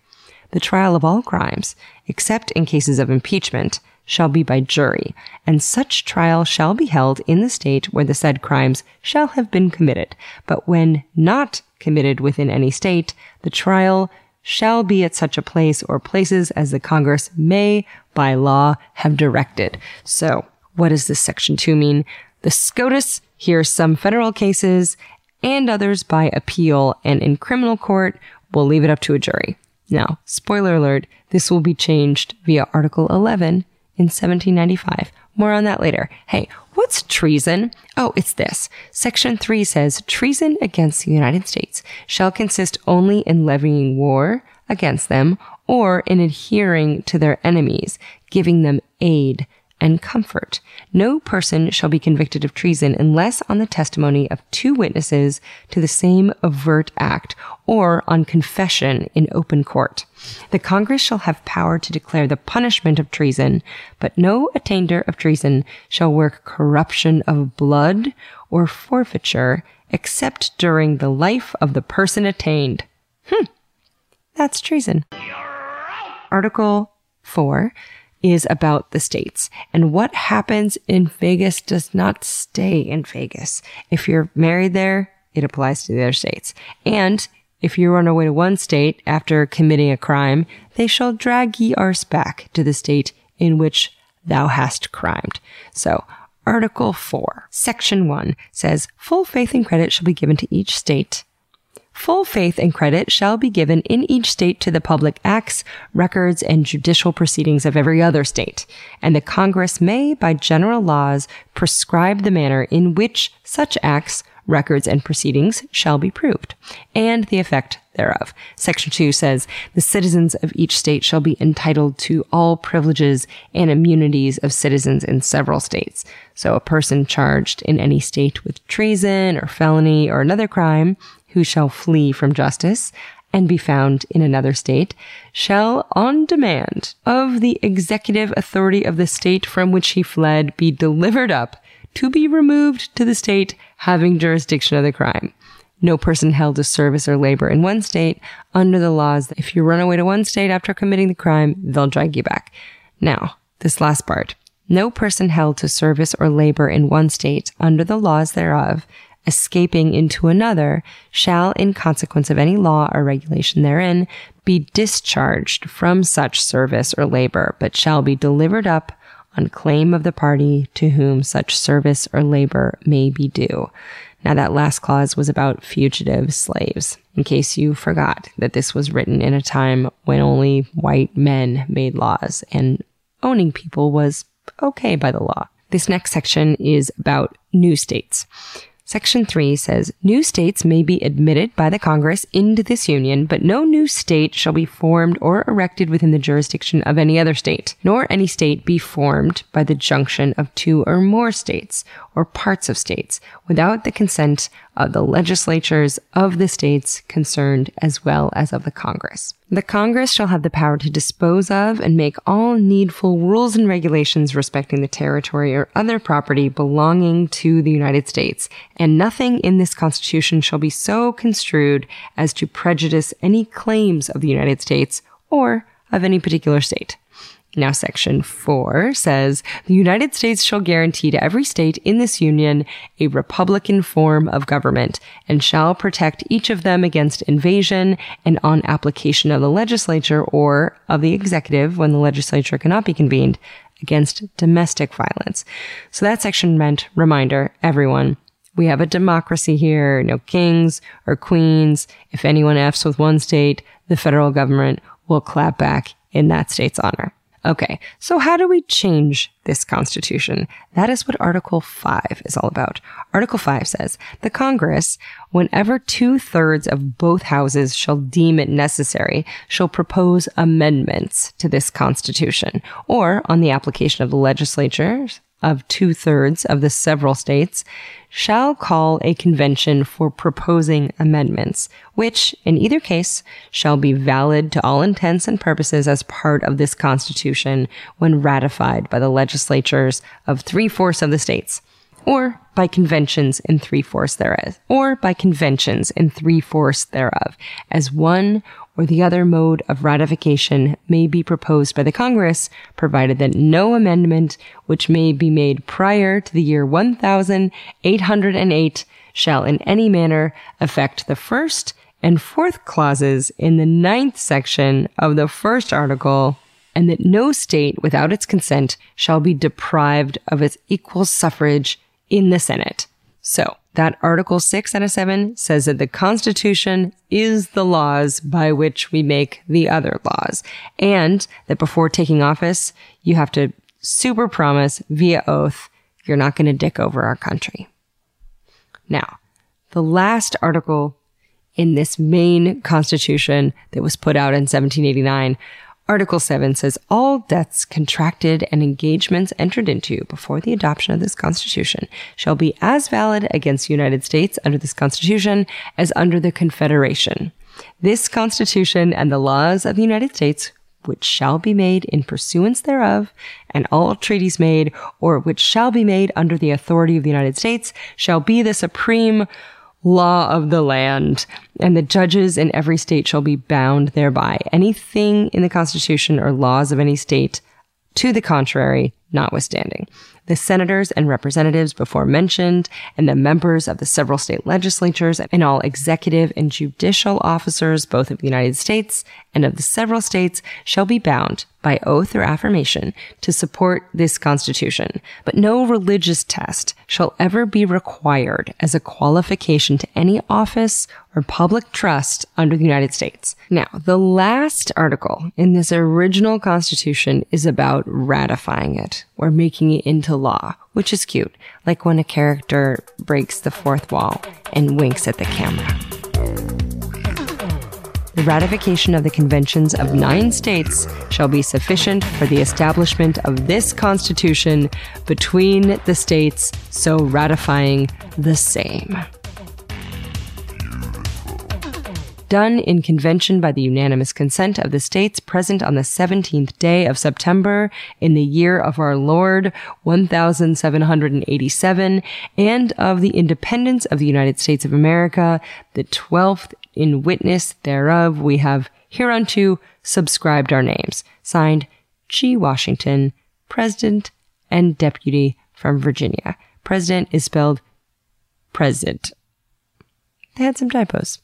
The trial of all crimes, except in cases of impeachment, shall be by jury, and such trial shall be held in the state where the said crimes shall have been committed. But when not committed within any state, the trial shall be at such a place or places as the Congress may, by law, have directed. So, what does this section 2 mean? The SCOTUS hears some federal cases and others by appeal, and in criminal court, We'll leave it up to a jury. Now, spoiler alert, this will be changed via Article 11 in 1795. More on that later. Hey, what's treason? Oh, it's this. Section 3 says treason against the United States shall consist only in levying war against them or in adhering to their enemies, giving them aid and comfort. No person shall be convicted of treason unless on the testimony of two witnesses to the same overt act or on confession in open court. The Congress shall have power to declare the punishment of treason, but no attainder of treason shall work corruption of blood or forfeiture except during the life of the person attained. Hmm. That's treason. Article 4 is about the states. And what happens in Vegas does not stay in Vegas. If you're married there, it applies to the other states. And if you run away to one state after committing a crime, they shall drag ye arse back to the state in which thou hast crimed. So, Article 4, Section 1 says, Full faith and credit shall be given to each state Full faith and credit shall be given in each state to the public acts, records, and judicial proceedings of every other state, and the Congress may, by general laws, prescribe the manner in which such acts, records, and proceedings shall be proved, and the effect thereof. Section 2 says, the citizens of each state shall be entitled to all privileges and immunities of citizens in several states. So a person charged in any state with treason or felony or another crime who shall flee from justice and be found in another state shall, on demand of the executive authority of the state from which he fled, be delivered up to be removed to the state having jurisdiction of the crime. No person held to service or labor in one state under the laws. that If you run away to one state after committing the crime, they'll drag you back. Now, this last part. No person held to service or labor in one state under the laws thereof escaping into another shall, in consequence of any law or regulation therein, be discharged from such service or labor, but shall be delivered up on claim of the party to whom such service or labor may be due. Now, that last clause was about fugitive slaves, in case you forgot that this was written in a time when only white men made laws and owning people was okay by the law. This next section is about new states. Section 3 says new states may be admitted by the Congress into this union, but no new state shall be formed or erected within the jurisdiction of any other state, nor any state be formed by the junction of two or more states or parts of states without the consent of the legislatures of the states concerned as well as of the Congress. The Congress shall have the power to dispose of and make all needful rules and regulations respecting the territory or other property belonging to the United States, and nothing in this Constitution shall be so construed as to prejudice any claims of the United States or of any particular state. Now, Section 4 says the United States shall guarantee to every state in this union a republican form of government and shall protect each of them against invasion and on application of the legislature or of the executive when the legislature cannot be convened against domestic violence. So that section meant reminder, everyone, we have a democracy here, no kings or queens. If anyone F's with one state, the federal government will clap back in that state's honor. Okay, so how do we change this Constitution? That is what Article 5 is all about. Article 5 says, the Congress, whenever two thirds of both houses shall deem it necessary, shall propose amendments to this Constitution, or on the application of the legislatures of two thirds of the several states, shall call a convention for proposing amendments, which, in either case, shall be valid to all intents and purposes as part of this Constitution when ratified by the legislatures of three fourths of the states, or by conventions in three fourths thereof, or by conventions in three fourths thereof, as one or the other mode of ratification may be proposed by the Congress, provided that no amendment which may be made prior to the year 1808 shall in any manner affect the first and fourth clauses in the ninth section of the first article, and that no state without its consent shall be deprived of its equal suffrage in the Senate. So, that Article 6 out of 7 says that the Constitution is the laws by which we make the other laws. And that before taking office, you have to super promise via oath you're not going to dick over our country. Now, the last article in this main constitution that was put out in 1789 Article 7 says all debts contracted and engagements entered into before the adoption of this Constitution shall be as valid against the United States under this Constitution as under the Confederation. This Constitution and the laws of the United States which shall be made in pursuance thereof, and all treaties made or which shall be made under the authority of the United States shall be the supreme law of the land, and the judges in every state shall be bound thereby. Anything in the Constitution or laws of any state to the contrary, notwithstanding the senators and representatives before mentioned, and the members of the several state legislatures, and all executive and judicial officers, both of the United States and of the several states, shall be bound by oath or affirmation to support this Constitution. But no religious test shall ever be required as a qualification to any office or public trust under the United States. Now, the last article in this original Constitution is about ratifying it or making it into law, which is cute, like when a character breaks the fourth wall and winks at the camera. The ratification of the conventions of nine states shall be sufficient for the establishment of this Constitution between the states, so ratifying the same done in convention by the unanimous consent of the states present on the 17th day of September in the year of our Lord 1787 and of the independence of the United States of America, the 12th in witness thereof we have hereunto subscribed our names. Signed, G. Washington, President and Deputy from Virginia. President is spelled President. They had some typos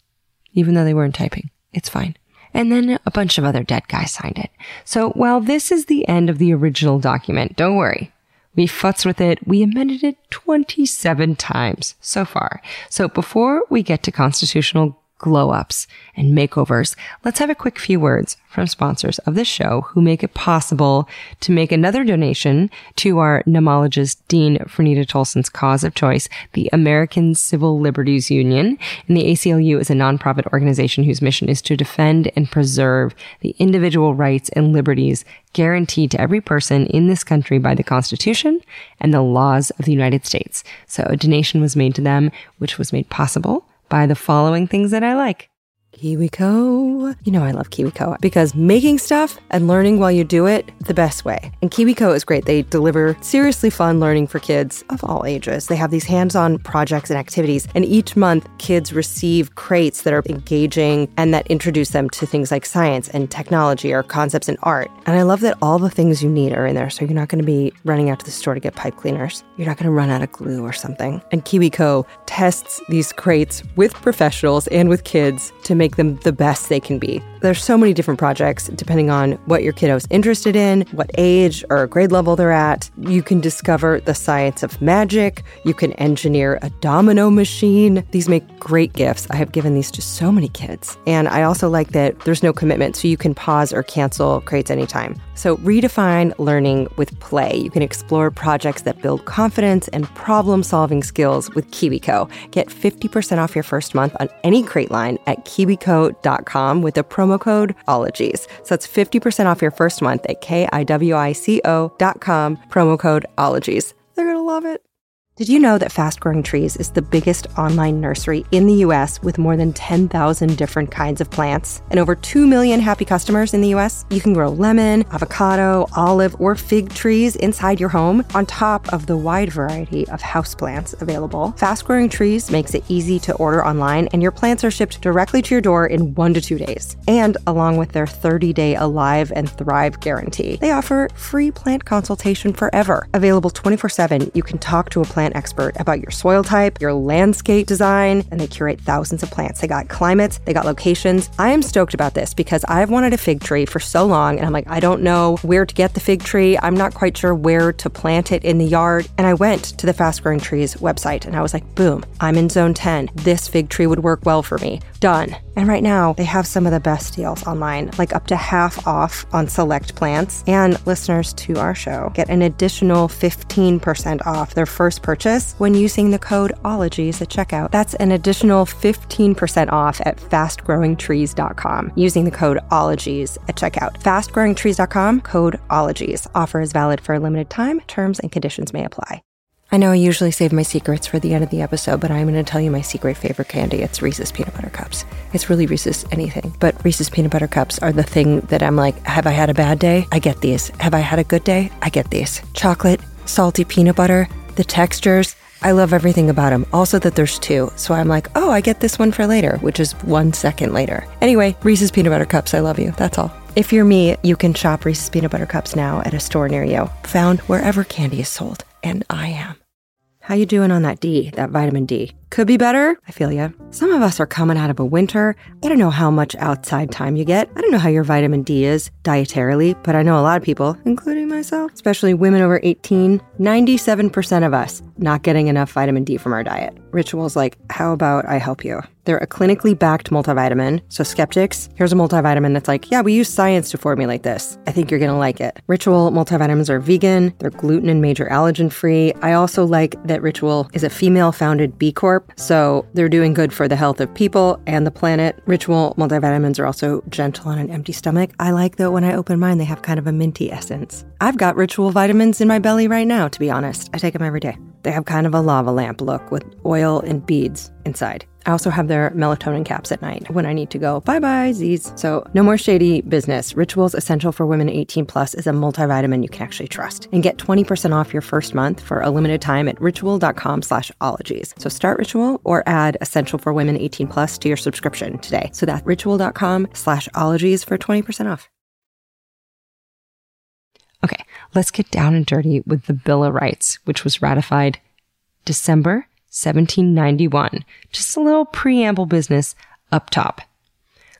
even though they weren't typing. It's fine. And then a bunch of other dead guys signed it. So while this is the end of the original document, don't worry. We futz with it. We amended it 27 times so far. So before we get to constitutional glow ups, and makeovers, let's have a quick few words from sponsors of this show who make it possible to make another donation to our nomologist Dean Franita Tolson's cause of choice, the American Civil Liberties Union. And the ACLU is a nonprofit organization whose mission is to defend and preserve the individual rights and liberties guaranteed to every person in this country by the Constitution and the laws of the United States. So a donation was made to them, which was made possible by the following things that I like. KiwiCo. You know I love KiwiCo because making stuff and learning while you do it the best way. And KiwiCo is great. They deliver seriously fun learning for kids of all ages. They have these hands-on projects and activities, and each month kids receive crates that are engaging and that introduce them to things like science and technology or concepts in art. And I love that all the things you need are in there, so you're not going to be running out to the store to get pipe cleaners. You're not going to run out of glue or something. And KiwiCo tests these crates with professionals and with kids to make them the best they can be. There's so many different projects depending on what your kiddo's interested in, what age or grade level they're at. You can discover the science of magic. You can engineer a domino machine. These make great gifts. I have given these to so many kids. And I also like that there's no commitment, so you can pause or cancel crates anytime. So redefine learning with play. You can explore projects that build confidence and problem solving skills with KiwiCo. Get 50% off your first month on any crate line at kiwico.com with the promo code OLOGIES. So that's 50% off your first month at K-I-W-I-C-O.com, promo code OLOGIES. They're going to love it. Did you know that Fast Growing Trees is the biggest online nursery in the US with more than 10,000 different kinds of plants and over 2 million happy customers in the US? You can grow lemon, avocado, olive, or fig trees inside your home on top of the wide variety of houseplants available. Fast Growing Trees makes it easy to order online and your plants are shipped directly to your door in 1 to 2 days. And along with their 30-day Alive and Thrive guarantee, they offer free plant consultation forever. Available 24/7, you can talk to a plant plant expert about your soil type, your landscape design, and they curate thousands of plants. They got climates, they got locations. I am stoked about this because I've wanted a fig tree for so long, and I'm like, I don't know where to get the fig tree. I'm not quite sure where to plant it in the yard. And I went to the Fast Growing Trees website and I was like, boom, I'm in zone 10. This fig tree would work well for me. Done. And right now, they have some of the best deals online, like up to half off on select plants. And listeners to our show get an additional 15% off their first purchase when using the code OLOGIES at checkout. That's an additional 15% off at fastgrowingtrees.com using the code OLOGIES at checkout. Fastgrowingtrees.com, code OLOGIES. Offer is valid for a limited time. Terms and conditions may apply. I know I usually save my secrets for the end of the episode, but I'm going to tell you my secret favorite candy. It's Reese's Peanut Butter Cups. It's really Reese's anything, but Reese's Peanut Butter Cups are the thing that I'm like, have I had a bad day? I get these. Have I had a good day? I get these. Chocolate, salty peanut butter, the textures. I love everything about them. Also, that there's two. So I'm like, oh, I get this one for later, which is one second later. Anyway, Reese's Peanut Butter Cups, I love you. That's all. If you're me, you can shop Reese's Peanut Butter Cups now at a store near you, found wherever candy is sold. And I am. How you doing on that D, that vitamin D? Could be better. I feel ya. Some of us are coming out of a winter. I don't know how much outside time you get. I don't know how your vitamin D is dietarily, but I know a lot of people, including myself, especially women over 18, 97% of us not getting enough vitamin D from our diet. Ritual's like, how about I help you? They're a clinically backed multivitamin. So, skeptics, here's a multivitamin that's like, yeah, we use science to formulate this. I think you're gonna like it. Ritual multivitamins are vegan, they're gluten and major allergen free. I also like that Ritual is a female founded B Corp, so they're doing good for the health of people and the planet. Ritual multivitamins are also gentle on an empty stomach. I like that when I open mine, they have kind of a minty essence. I've got Ritual vitamins in my belly right now, to be honest. I take them every day. They have kind of a lava lamp look with oil and beads inside. I also have their melatonin caps at night when I need to go bye bye Z's. So no more shady business. Rituals Essential for Women 18 Plus is a multivitamin you can actually trust. And get 20% off your first month for a limited time at ritual.com slash ologies. So start Ritual or add Essential for Women 18 Plus to your subscription today. So that's ritual.com slash ologies for 20% off. Okay, let's get down and dirty with the Bill of Rights, which was ratified December 1791. Just a little preamble business up top.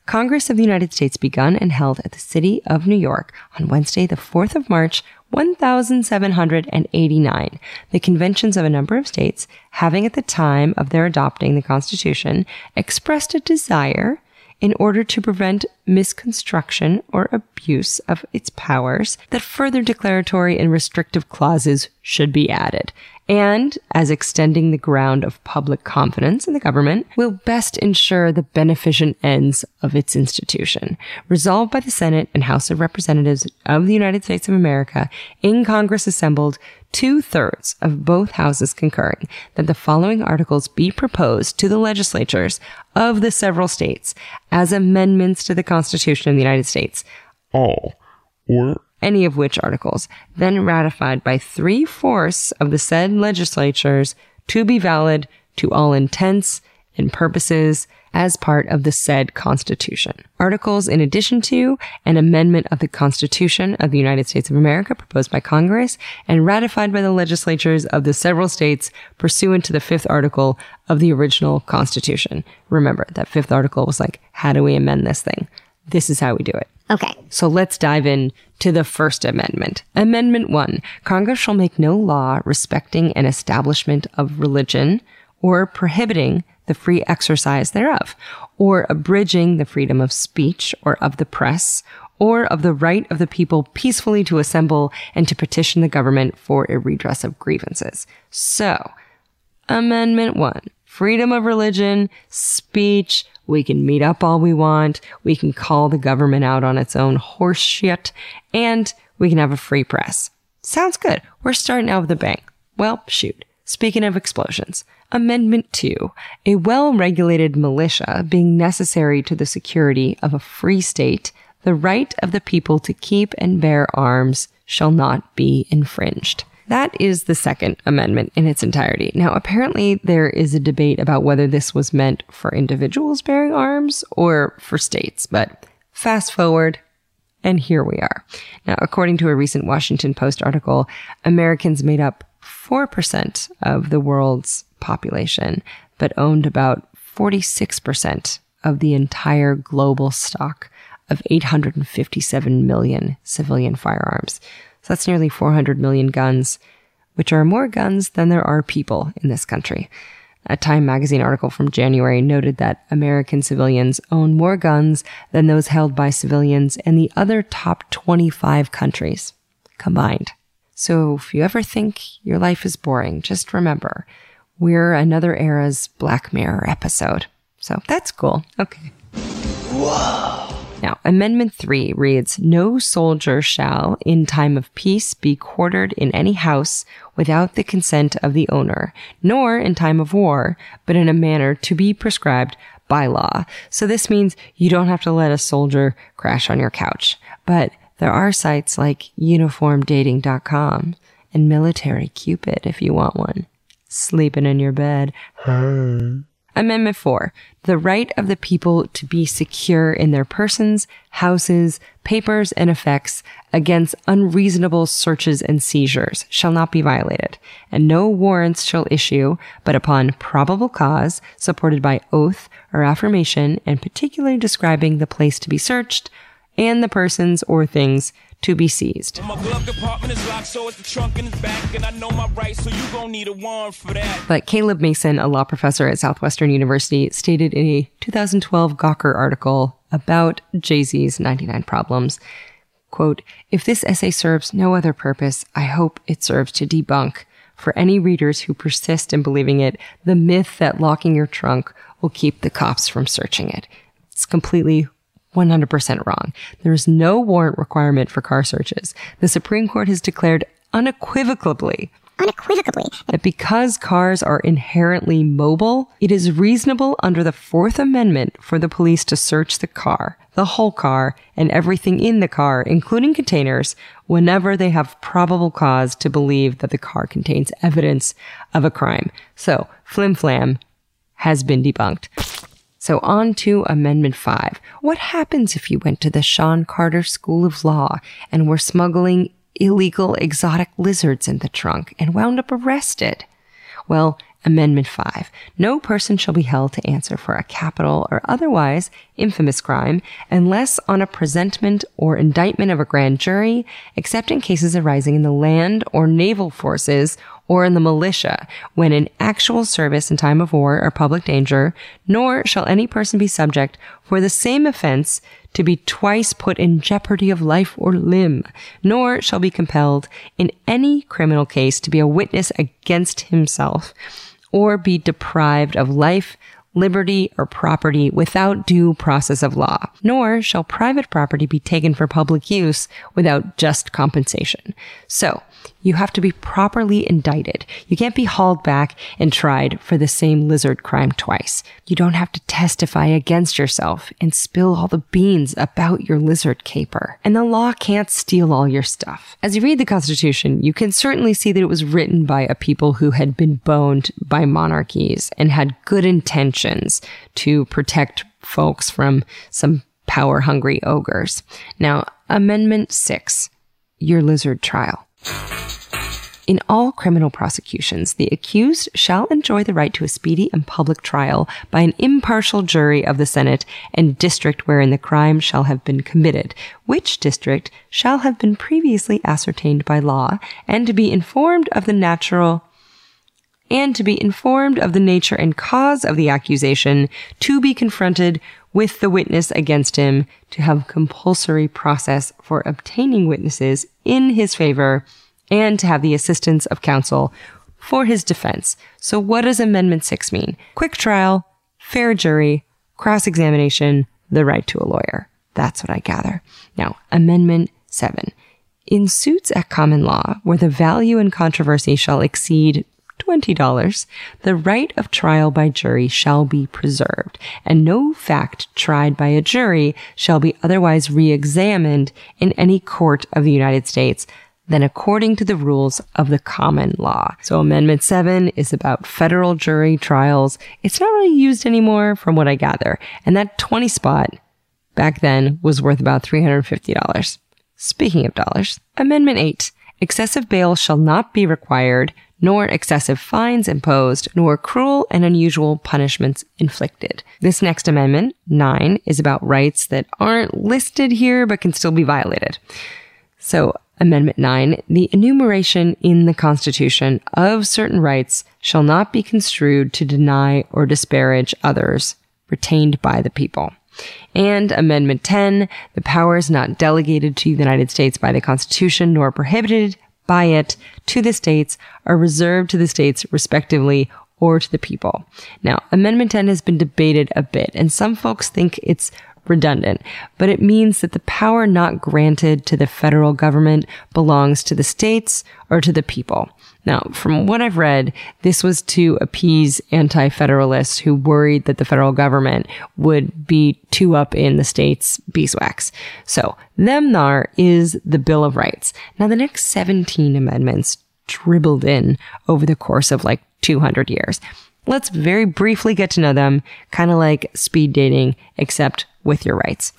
Congress of the United States begun and held at the city of New York on Wednesday, the 4th of March, 1789. The conventions of a number of states, having at the time of their adopting the Constitution expressed a desire in order to prevent misconstruction or abuse of its powers, that further declaratory and restrictive clauses should be added. And as extending the ground of public confidence in the government will best ensure the beneficent ends of its institution. Resolved by the Senate and House of Representatives of the United States of America in Congress assembled two thirds of both houses concurring that the following articles be proposed to the legislatures of the several states as amendments to the Constitution of the United States. All or Any of which articles, then ratified by three fourths of the said legislatures to be valid to all intents and purposes as part of the said Constitution. Articles in addition to an amendment of the Constitution of the United States of America proposed by Congress and ratified by the legislatures of the several states pursuant to the fifth article of the original Constitution. Remember, that fifth article was like, how do we amend this thing? This is how we do it. Okay. So let's dive in to the First Amendment. Amendment 1. Congress shall make no law respecting an establishment of religion or prohibiting the free exercise thereof, or abridging the freedom of speech or of the press, or of the right of the people peacefully to assemble and to petition the government for a redress of grievances. So, Amendment 1. Freedom of religion, speech, we can meet up all we want, we can call the government out on its own horse shit, and we can have a free press. Sounds good. We're starting out with a bang. Well, shoot. Speaking of explosions, Amendment 2. A well-regulated militia being necessary to the security of a free state, the right of the people to keep and bear arms shall not be infringed. That is the Second Amendment in its entirety. Now, apparently, there is a debate about whether this was meant for individuals bearing arms or for states, but fast forward, and here we are. Now, according to a recent Washington Post article, Americans made up 4% of the world's population, but owned about 46% of the entire global stock of 857 million civilian firearms. So that's nearly 400 million guns, which are more guns than there are people in this country. A Time magazine article from January noted that American civilians own more guns than those held by civilians in the other top 25 countries combined. So if you ever think your life is boring, just remember we're another era's Black Mirror episode. So that's cool. Okay. Now, Amendment 3 reads No soldier shall, in time of peace, be quartered in any house without the consent of the owner, nor in time of war, but in a manner to be prescribed by law. So this means you don't have to let a soldier crash on your couch. But there are sites like uniformdating.com and Military Cupid if you want one. Sleeping in your bed. Amendment 4. The right of the people to be secure in their persons, houses, papers, and effects against unreasonable searches and seizures shall not be violated, and no warrants shall issue but upon probable cause, supported by oath or affirmation, and particularly describing the place to be searched and the persons or things to be seized. My glove compartment is locked, so it's the trunk in the back, and I know my rights, so you gon' need a warrant for that. But Caleb Mason, a law professor at Southwestern University, stated in a 2012 Gawker article about Jay-Z's 99 Problems, quote, if this essay serves no other purpose, I hope it serves to debunk for any readers who persist in believing it, the myth that locking your trunk will keep the cops from searching it. It's completely 100% wrong. There is no warrant requirement for car searches. The Supreme Court has declared unequivocally Unequivocally. that because cars are inherently mobile, it is reasonable under the Fourth Amendment for the police to search the car, the whole car, and everything in the car, including containers, whenever they have probable cause to believe that the car contains evidence of a crime. So, flim flam has been debunked. So on to Amendment 5. What happens if you went to the Sean Carter School of Law and were smuggling illegal exotic lizards in the trunk and wound up arrested? Well, Amendment 5. No person shall be held to answer for a capital or otherwise infamous crime unless on a presentment or indictment of a grand jury, except in cases arising in the land or naval forces or in the militia when in actual service in time of war or public danger, nor shall any person be subject for the same offense to be twice put in jeopardy of life or limb, nor shall be compelled in any criminal case to be a witness against himself, or be deprived of life, liberty, or property without due process of law, nor shall private property be taken for public use without just compensation. So, you have to be properly indicted. You can't be hauled back and tried for the same lizard crime twice. You don't have to testify against yourself and spill all the beans about your lizard caper. And the law can't steal all your stuff. As you read the Constitution, you can certainly see that it was written by a people who had been boned by monarchies and had good intentions to protect folks from some power hungry ogres. Now, Amendment 6, your lizard trial. In all criminal prosecutions, the accused shall enjoy the right to a speedy and public trial by an impartial jury of the Senate and district wherein the crime shall have been committed, which district shall have been previously ascertained by law, and to be informed of the natural and to be informed of the nature and cause of the accusation, to be confronted with the witness against him, to have compulsory process for obtaining witnesses in his favor, and to have the assistance of counsel for his defense. So what does Amendment 6 mean? Quick trial, fair jury, cross examination, the right to a lawyer. That's what I gather. Now, Amendment 7. In suits at common law, where the value in controversy shall exceed $20, the right of trial by jury shall be preserved, and no fact tried by a jury shall be otherwise re-examined in any court of the United States than according to the rules of the common law. So Amendment 7 is about federal jury trials. It's not really used anymore from what I gather. And that 20 spot back then was worth about $350. Speaking of dollars, Amendment 8. Excessive bail shall not be required, nor excessive fines imposed, nor cruel and unusual punishments inflicted. This next amendment, 9, is about rights that aren't listed here but can still be violated. So Amendment 9, the enumeration in the Constitution of certain rights shall not be construed to deny or disparage others retained by the people. And Amendment 10, the powers not delegated to the United States by the Constitution nor prohibited by it to the states are reserved to the states respectively or to the people. Now, Amendment 10 has been debated a bit, and some folks think it's redundant, but it means that the power not granted to the federal government belongs to the states or to the people. Now, from what I've read, this was to appease anti-federalists who worried that the federal government would be too up in the states' beeswax. So, them thar is the Bill of Rights. Now, the next 17 amendments dribbled in over the course of like 200 years. Let's very briefly get to know them, kind of like speed dating, except with your rights.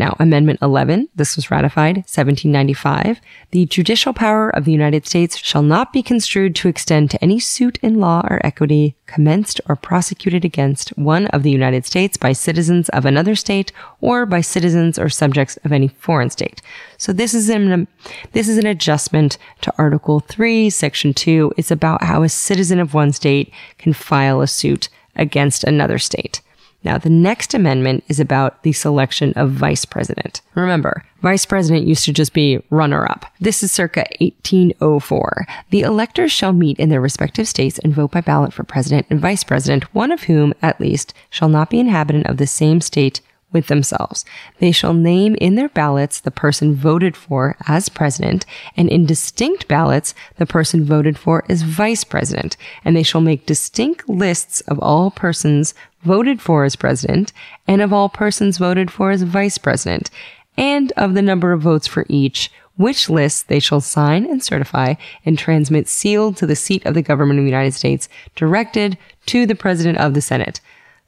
Now, Amendment 11, this was ratified 1795. The judicial power of the United States shall not be construed to extend to any suit in law or equity commenced or prosecuted against one of the United States by citizens of another state or by citizens or subjects of any foreign state. So this is an, this is an adjustment to Article 3, Section 2. It's about how a citizen of one state can file a suit against another state. Now, the next amendment is about the selection of vice president. Remember, vice president used to just be runner up. This is circa 1804. The electors shall meet in their respective states and vote by ballot for president and vice president, one of whom, at least, shall not be inhabitant of the same state with themselves. They shall name in their ballots the person voted for as president, and in distinct ballots, the person voted for as vice president, and they shall make distinct lists of all persons voted for as president, and of all persons voted for as vice president, and of the number of votes for each, which lists they shall sign and certify and transmit sealed to the seat of the government of the United States, directed to the President of the Senate.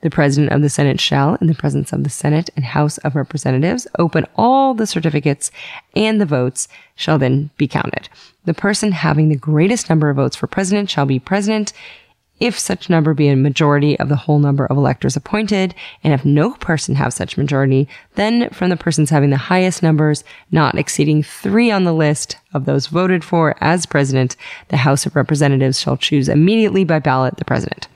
The President of the Senate shall, in the presence of the Senate and House of Representatives, open all the certificates and the votes shall then be counted. The person having the greatest number of votes for president shall be president if such number be a majority of the whole number of electors appointed, and if no person have such majority, then from the persons having the highest numbers, not exceeding three on the list of those voted for as president, the House of Representatives shall choose immediately by ballot the president.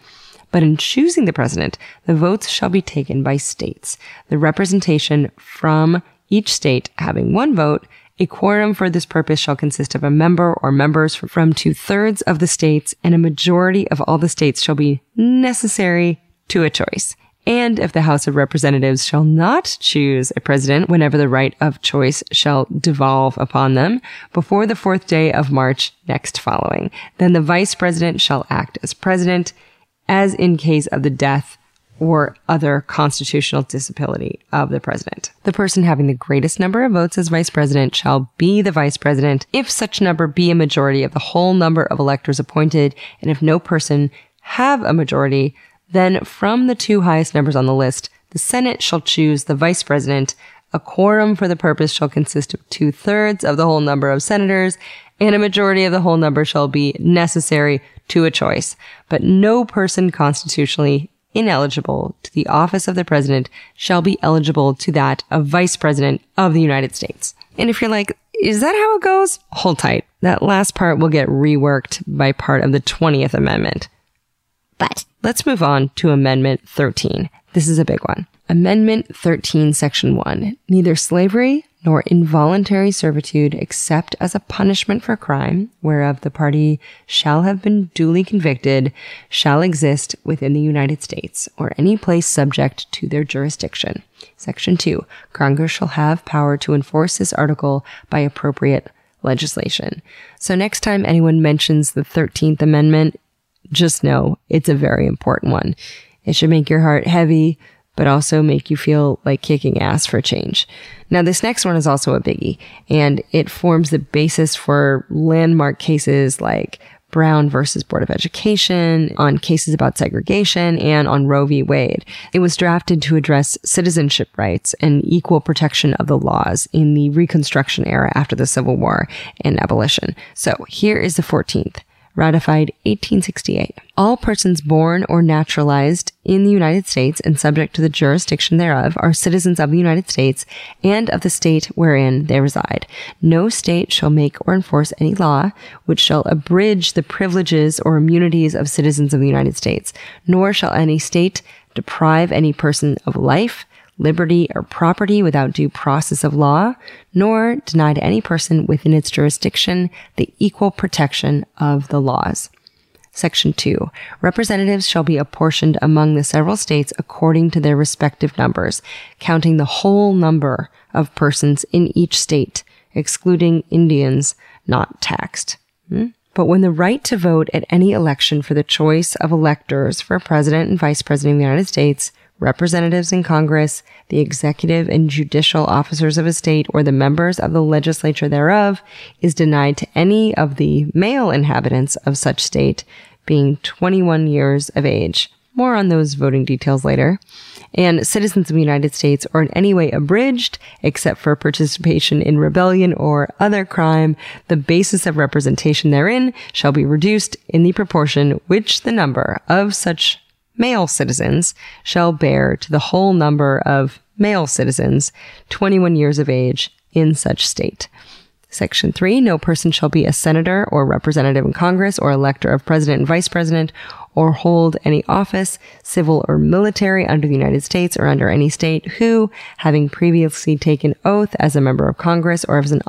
But in choosing the president, the votes shall be taken by states. The representation from each state having one vote, a quorum for this purpose shall consist of a member or members from two thirds of the states, and a majority of all the states shall be necessary to a choice. And if the House of Representatives shall not choose a president whenever the right of choice shall devolve upon them before the fourth day of March next following, then the vice president shall act as president as in case of the death or other constitutional disability of the president. The person having the greatest number of votes as vice president shall be the vice president if such number be a majority of the whole number of electors appointed, and if no person have a majority, then from the two highest numbers on the list, the Senate shall choose the vice president. A quorum for the purpose shall consist of two thirds of the whole number of senators, and a majority of the whole number shall be necessary to a choice. But no person constitutionally ineligible to the office of the president shall be eligible to that of vice president of the United States. And if you're like, is that how it goes? Hold tight. That last part will get reworked by part of the 20th Amendment. But let's move on to Amendment 13. This is a big one. Amendment 13, Section 1. Neither slavery nor involuntary servitude except as a punishment for crime, whereof the party shall have been duly convicted, shall exist within the United States, or any place subject to their jurisdiction. Section 2. Congress shall have power to enforce this article by appropriate legislation. So next time anyone mentions the 13th Amendment, just know it's a very important one. It should make your heart heavy, but also make you feel like kicking ass for change. Now, this next one is also a biggie, and it forms the basis for landmark cases like Brown versus Board of Education, on cases about segregation, and on Roe v. Wade. It was drafted to address citizenship rights and equal protection of the laws in the Reconstruction era after the Civil War and abolition. So here is the 14th ratified 1868. All persons born or naturalized in the United States and subject to the jurisdiction thereof are citizens of the United States and of the state wherein they reside. No state shall make or enforce any law which shall abridge the privileges or immunities of citizens of the United States, nor shall any state deprive any person of life, liberty, or property without due process of law, nor deny to any person within its jurisdiction the equal protection of the laws. Section 2. Representatives shall be apportioned among the several states according to their respective numbers, counting the whole number of persons in each state, excluding Indians not taxed. Hmm? But when the right to vote at any election for the choice of electors for president and vice president of the United States representatives in Congress, the executive and judicial officers of a state, or the members of the legislature thereof, is denied to any of the male inhabitants of such state being 21 years of age. More on those voting details later. And citizens of the United States are in any way abridged, except for participation in rebellion or other crime, the basis of representation therein shall be reduced in the proportion which the number of such male citizens shall bear to the whole number of male citizens 21 years of age in such state. Section 3 No person shall be a senator or representative in Congress or elector of president and vice president or hold any office, civil or military, under the United States or under any state who, having previously taken oath as a member of Congress or as an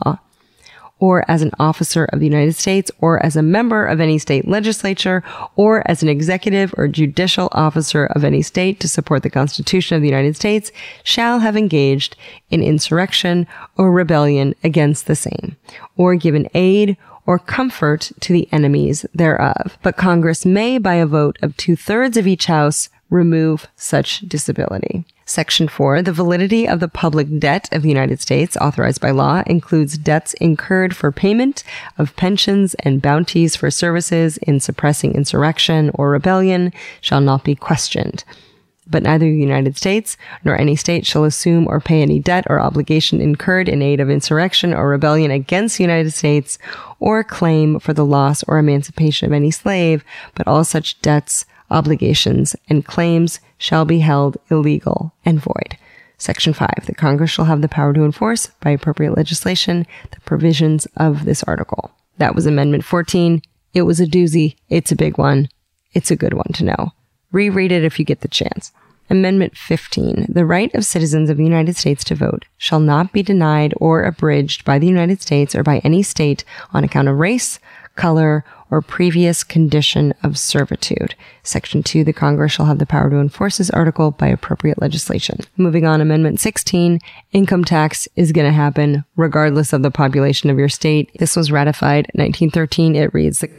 or as an officer of the United States, or as a member of any state legislature, or as an executive or judicial officer of any state to support the Constitution of the United States, shall have engaged in insurrection or rebellion against the same, or given aid or comfort to the enemies thereof. But Congress may, by a vote of two thirds of each house, remove such disability. Section 4. The validity of the public debt of the United States authorized by law includes debts incurred for payment of pensions and bounties for services in suppressing insurrection or rebellion shall not be questioned. but neither the United States nor any state shall assume or pay any debt or obligation incurred in aid of insurrection or rebellion against the United States or claim for the loss or emancipation of any slave, but all such debts, obligations, and claims shall be held illegal and void. Section 5. The Congress shall have the power to enforce, by appropriate legislation, the provisions of this article. That was Amendment 14. It was a doozy. It's a big one. It's a good one to know. Reread it if you get the chance. Amendment 15. The right of citizens of the United States to vote shall not be denied or abridged by the United States or by any state on account of race, color, or previous condition of servitude. Section 2, the Congress shall have the power to enforce this article by appropriate legislation. Moving on, Amendment 16, income tax is going to happen regardless of the population of your state. This was ratified in 1913. It reads, the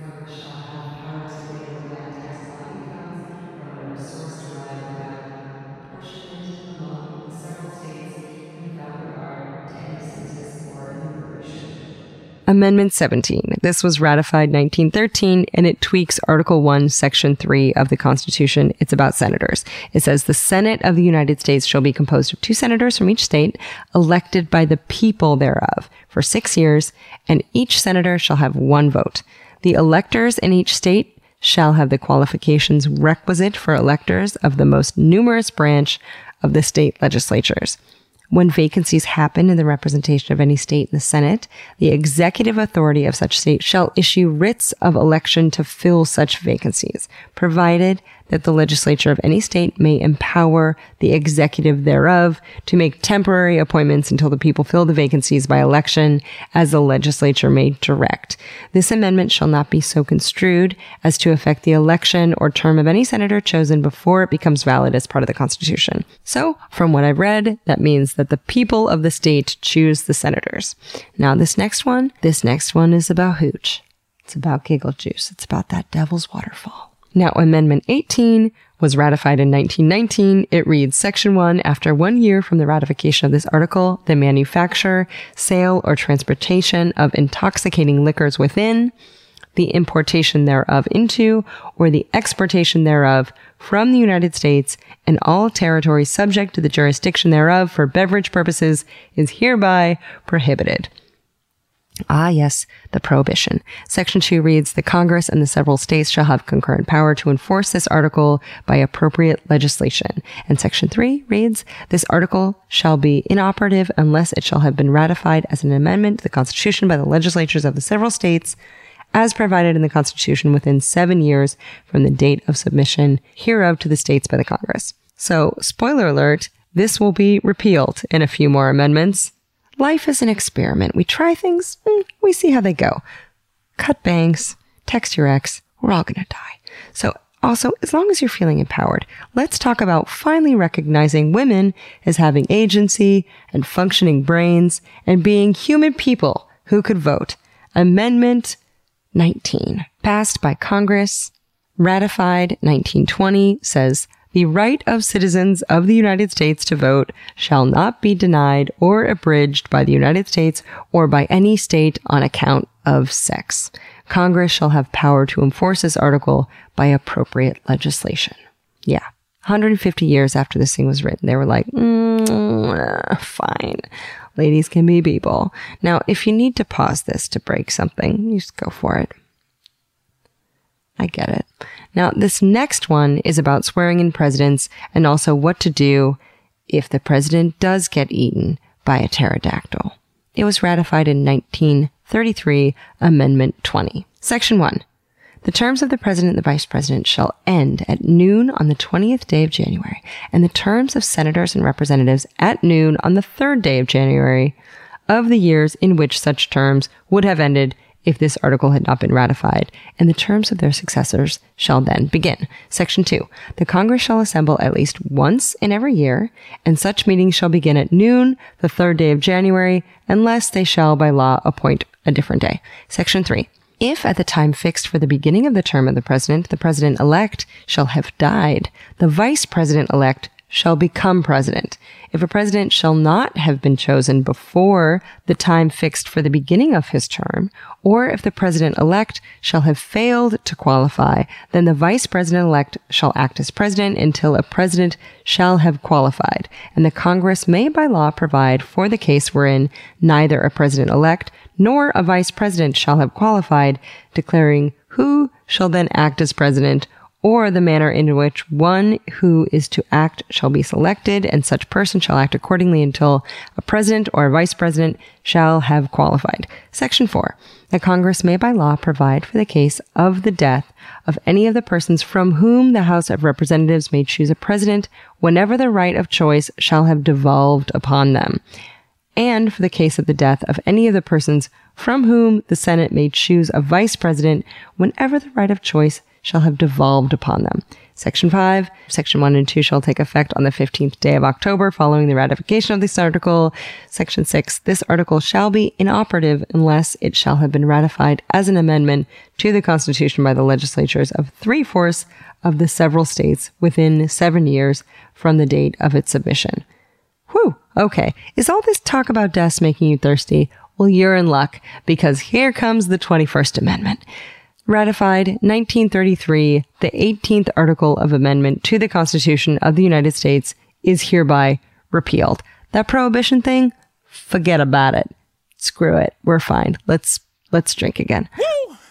Amendment 17. This was ratified 1913 and it tweaks Article 1, Section 3 of the Constitution. It's about senators. It says the Senate of the United States shall be composed of two senators from each state elected by the people thereof for six years and each senator shall have one vote. The electors in each state shall have the qualifications requisite for electors of the most numerous branch of the state legislatures. When vacancies happen in the representation of any state in the Senate, the executive authority of such state shall issue writs of election to fill such vacancies, provided that the legislature of any state may empower the executive thereof to make temporary appointments until the people fill the vacancies by election as the legislature may direct. This amendment shall not be so construed as to affect the election or term of any senator chosen before it becomes valid as part of the Constitution. So, from what I've read, that means that the people of the state choose the senators. Now, this next one, this next one is about hooch. It's about giggle juice. It's about that devil's waterfall. Now, Amendment 18 was ratified in 1919. It reads Section 1 After one year from the ratification of this article, the manufacture, sale, or transportation of intoxicating liquors within, the importation thereof into, or the exportation thereof from the United States and all territories subject to the jurisdiction thereof for beverage purposes is hereby prohibited. Ah, yes, the prohibition. Section 2 reads, the Congress and the several states shall have concurrent power to enforce this article by appropriate legislation. And section 3 reads, this article shall be inoperative unless it shall have been ratified as an amendment to the Constitution by the legislatures of the several states as provided in the Constitution within seven years from the date of submission hereof to the states by the Congress. So, spoiler alert, this will be repealed in a few more amendments. Life is an experiment. We try things, mm, we see how they go. Cut bangs, text your ex, we're all gonna die. So also, as long as you're feeling empowered, let's talk about finally recognizing women as having agency and functioning brains and being human people who could vote. Amendment 19, passed by Congress, ratified 1920, says the right of citizens of the United States to vote shall not be denied or abridged by the United States or by any state on account of sex. Congress shall have power to enforce this article by appropriate legislation. Yeah. 150 years after this thing was written, they were like, mm, fine. Ladies can be people. Now, if you need to pause this to break something, you just go for it. I get it. Now, this next one is about swearing in presidents and also what to do if the president does get eaten by a pterodactyl. It was ratified in 1933, Amendment 20. Section 1. The terms of the president and the vice president shall end at noon on the 20th day of January, and the terms of senators and representatives at noon on the third day of January of the years in which such terms would have ended if this article had not been ratified, and the terms of their successors shall then begin. Section 2. The Congress shall assemble at least once in every year, and such meetings shall begin at noon the third day of January, unless they shall by law appoint a different day. Section 3. If at the time fixed for the beginning of the term of the president, the president elect shall have died, the vice president elect shall become president. If a president shall not have been chosen before the time fixed for the beginning of his term, or if the president elect shall have failed to qualify, then the vice president elect shall act as president until a president shall have qualified, and the Congress may by law provide for the case wherein neither a president elect nor a vice president shall have qualified, declaring who shall then act as president or the manner in which one who is to act shall be selected, and such person shall act accordingly until a president or a vice president shall have qualified. Section 4. The Congress may by law provide for the case of the death of any of the persons from whom the House of Representatives may choose a president whenever the right of choice shall have devolved upon them, and for the case of the death of any of the persons from whom the Senate may choose a vice president whenever the right of choice shall have devolved upon them. Section 5, Section 1 and 2 shall take effect on the 15th day of October following the ratification of this article. Section 6, this article shall be inoperative unless it shall have been ratified as an amendment to the Constitution by the legislatures of three fourths of the several states within seven years from the date of its submission. Whew, okay. Is all this talk about deaths making you thirsty? Well, you're in luck because here comes the 21st Amendment ratified 1933, the 18th article of amendment to the Constitution of the United States is hereby repealed. That prohibition thing, forget about it. Screw it. We're fine. Let's let's drink again.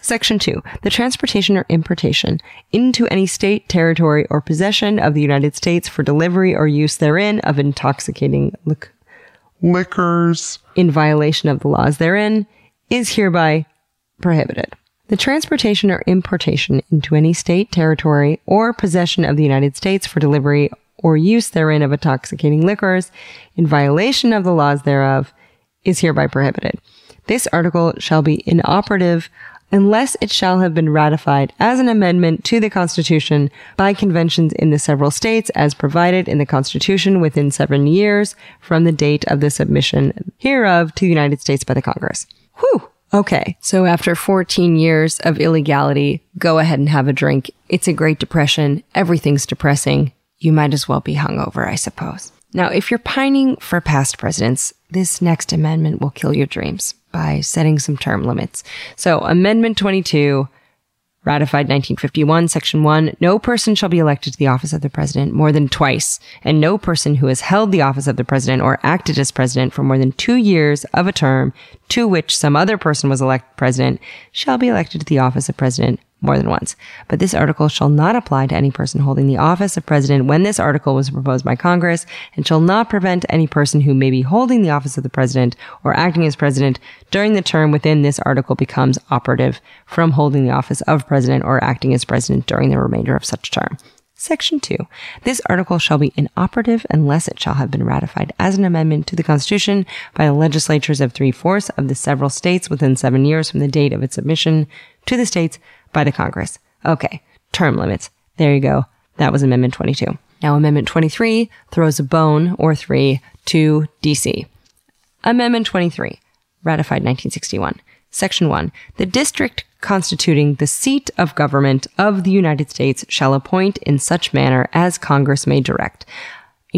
Section 2. The transportation or importation into any state, territory, or possession of the United States for delivery or use therein of intoxicating Liquors. in violation of the laws therein is hereby prohibited. The transportation or importation into any state, territory, or possession of the United States for delivery or use therein of intoxicating liquors in violation of the laws thereof is hereby prohibited. This article shall be inoperative unless it shall have been ratified as an amendment to the Constitution by conventions in the several states as provided in the Constitution within seven years from the date of the submission hereof to the United States by the Congress. Whew! Okay, so after 14 years of illegality, go ahead and have a drink. It's a Great Depression. Everything's depressing. You might as well be hungover, I suppose. Now, if you're pining for past presidents, this next amendment will kill your dreams by setting some term limits. So, Amendment 22 Ratified 1951, Section 1. No person shall be elected to the office of the president more than twice, and no person who has held the office of the president or acted as president for more than two years of a term to which some other person was elected president shall be elected to the office of president more than once. But this article shall not apply to any person holding the office of president when this article was proposed by Congress and shall not prevent any person who may be holding the office of the president or acting as president during the term within this article becomes operative from holding the office of president or acting as president during the remainder of such term. Section 2. This article shall be inoperative unless it shall have been ratified as an amendment to the Constitution by the legislatures of three fourths of the several states within seven years from the date of its submission to the states by the Congress. Okay, term limits. There you go. That was Amendment 22. Now, Amendment 23 throws a bone or three to DC. Amendment 23, ratified 1961. Section 1. The district constituting the seat of government of the United States shall appoint in such manner as Congress may direct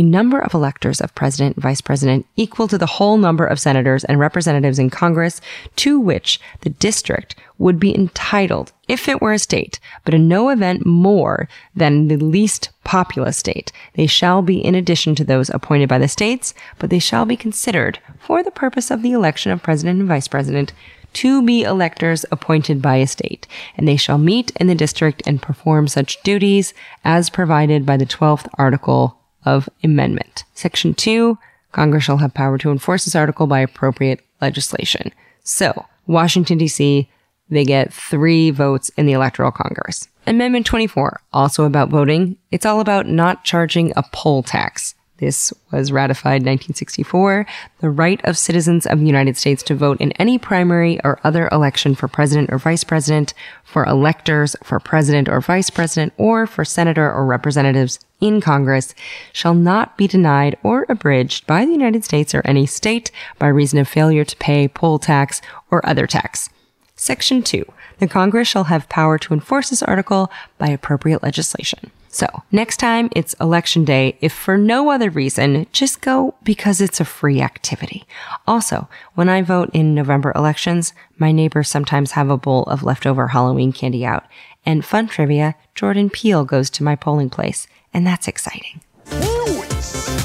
a number of electors of president and vice president equal to the whole number of senators and representatives in Congress to which the district would be entitled if it were a state, but in no event more than the least populous state. They shall be in addition to those appointed by the states, but they shall be considered for the purpose of the election of president and vice president to be electors appointed by a state, and they shall meet in the district and perform such duties as provided by the 12th article of amendment. Section 2, Congress shall have power to enforce this article by appropriate legislation. So, Washington DC, they get three votes in the Electoral Congress. Amendment 24, also about voting. It's all about not charging a poll tax. This was ratified 1964. The right of citizens of the United States to vote in any primary or other election for president or vice president, for electors for president or vice president, or for senator or representatives in Congress shall not be denied or abridged by the United States or any state by reason of failure to pay poll tax or other tax. Section 2. The Congress shall have power to enforce this article by appropriate legislation. So, next time it's election day, if for no other reason, just go because it's a free activity. Also, when I vote in November elections, my neighbors sometimes have a bowl of leftover Halloween candy out. And fun trivia, Jordan Peele goes to my polling place, and that's exciting.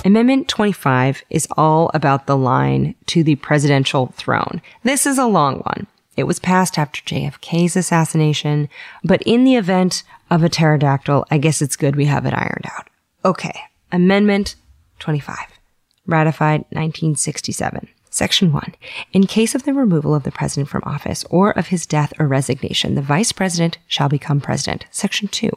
Amendment 25 is all about the line to the presidential throne. This is a long one. It was passed after JFK's assassination, but in the event of a pterodactyl, I guess it's good we have it ironed out. Okay. Amendment 25. Ratified 1967. Section 1. In case of the removal of the president from office or of his death or resignation, the vice president shall become president. Section 2.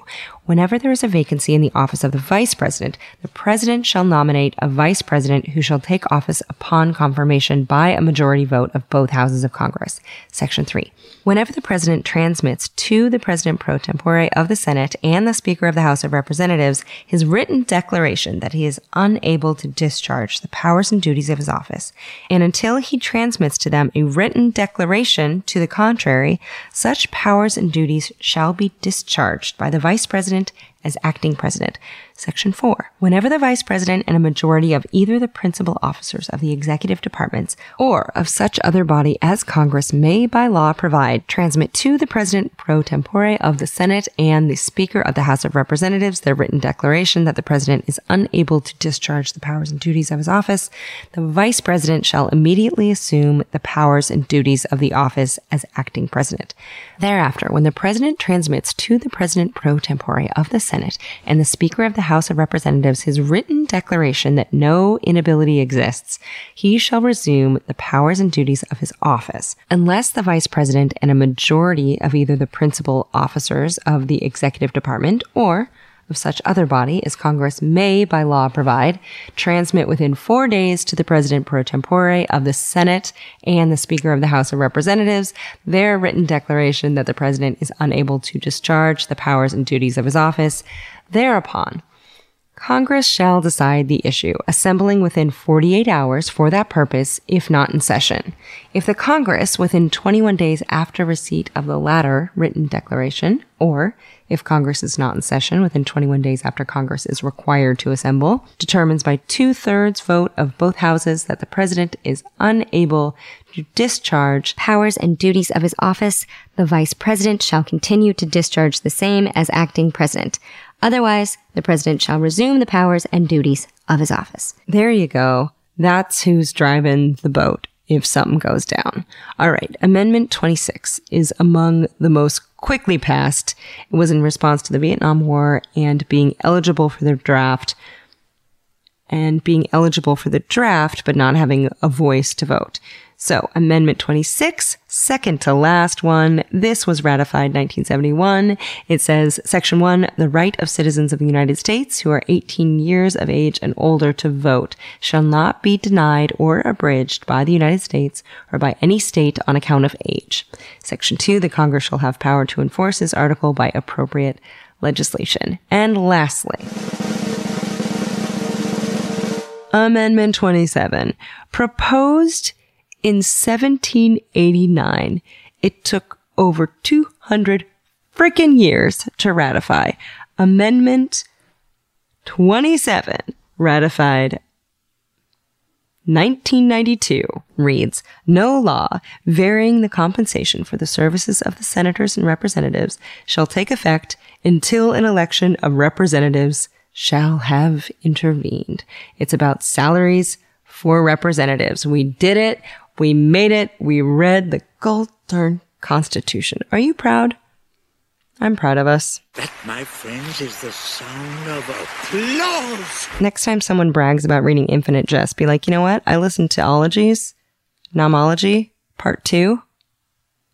Whenever there is a vacancy in the office of the vice president, the president shall nominate a vice president who shall take office upon confirmation by a majority vote of both houses of Congress. Section 3. Whenever the president transmits to the president pro tempore of the Senate and the speaker of the House of Representatives his written declaration that he is unable to discharge the powers and duties of his office, and until he transmits to them a written declaration to the contrary, such powers and duties shall be discharged by the vice president as acting president. Section 4. Whenever the vice president and a majority of either the principal officers of the executive departments or of such other body as Congress may by law provide transmit to the president pro tempore of the Senate and the speaker of the House of Representatives their written declaration that the president is unable to discharge the powers and duties of his office, the vice president shall immediately assume the powers and duties of the office as acting president. Thereafter, when the president transmits to the president pro tempore of the Senate and the speaker of the House of Representatives his written declaration that no inability exists, he shall resume the powers and duties of his office, unless the vice president and a majority of either the principal officers of the executive department or of such other body as Congress may by law provide, transmit within four days to the President pro tempore of the Senate and the Speaker of the House of Representatives their written declaration that the President is unable to discharge the powers and duties of his office. Thereupon, Congress shall decide the issue, assembling within 48 hours for that purpose, if not in session. If the Congress, within 21 days after receipt of the latter written declaration, or if Congress is not in session within 21 days after Congress is required to assemble, determines by two thirds vote of both houses that the president is unable to discharge powers and duties of his office, the vice president shall continue to discharge the same as acting president. Otherwise, the president shall resume the powers and duties of his office. There you go. That's who's driving the boat if something goes down. All right. Amendment 26 is among the most quickly passed. It was in response to the Vietnam War and being eligible for the draft and being eligible for the draft, but not having a voice to vote. So Amendment 26, second to last one. This was ratified 1971. It says Section 1, the right of citizens of the United States who are 18 years of age and older to vote shall not be denied or abridged by the United States or by any state on account of age. Section 2, the Congress shall have power to enforce this article by appropriate legislation. And lastly, Amendment 27, proposed in 1789. It took over 200 freaking years to ratify. Amendment 27, ratified 1992 reads, No law varying the compensation for the services of the senators and representatives shall take effect until an election of representatives shall have intervened. It's about salaries for representatives. We did it. We made it. We read the gold Constitution. Are you proud? I'm proud of us. That, my friends, is the sound of applause. Next time someone brags about reading Infinite Jest, be like, you know what? I listened to Ologies, Nomology, Part 2.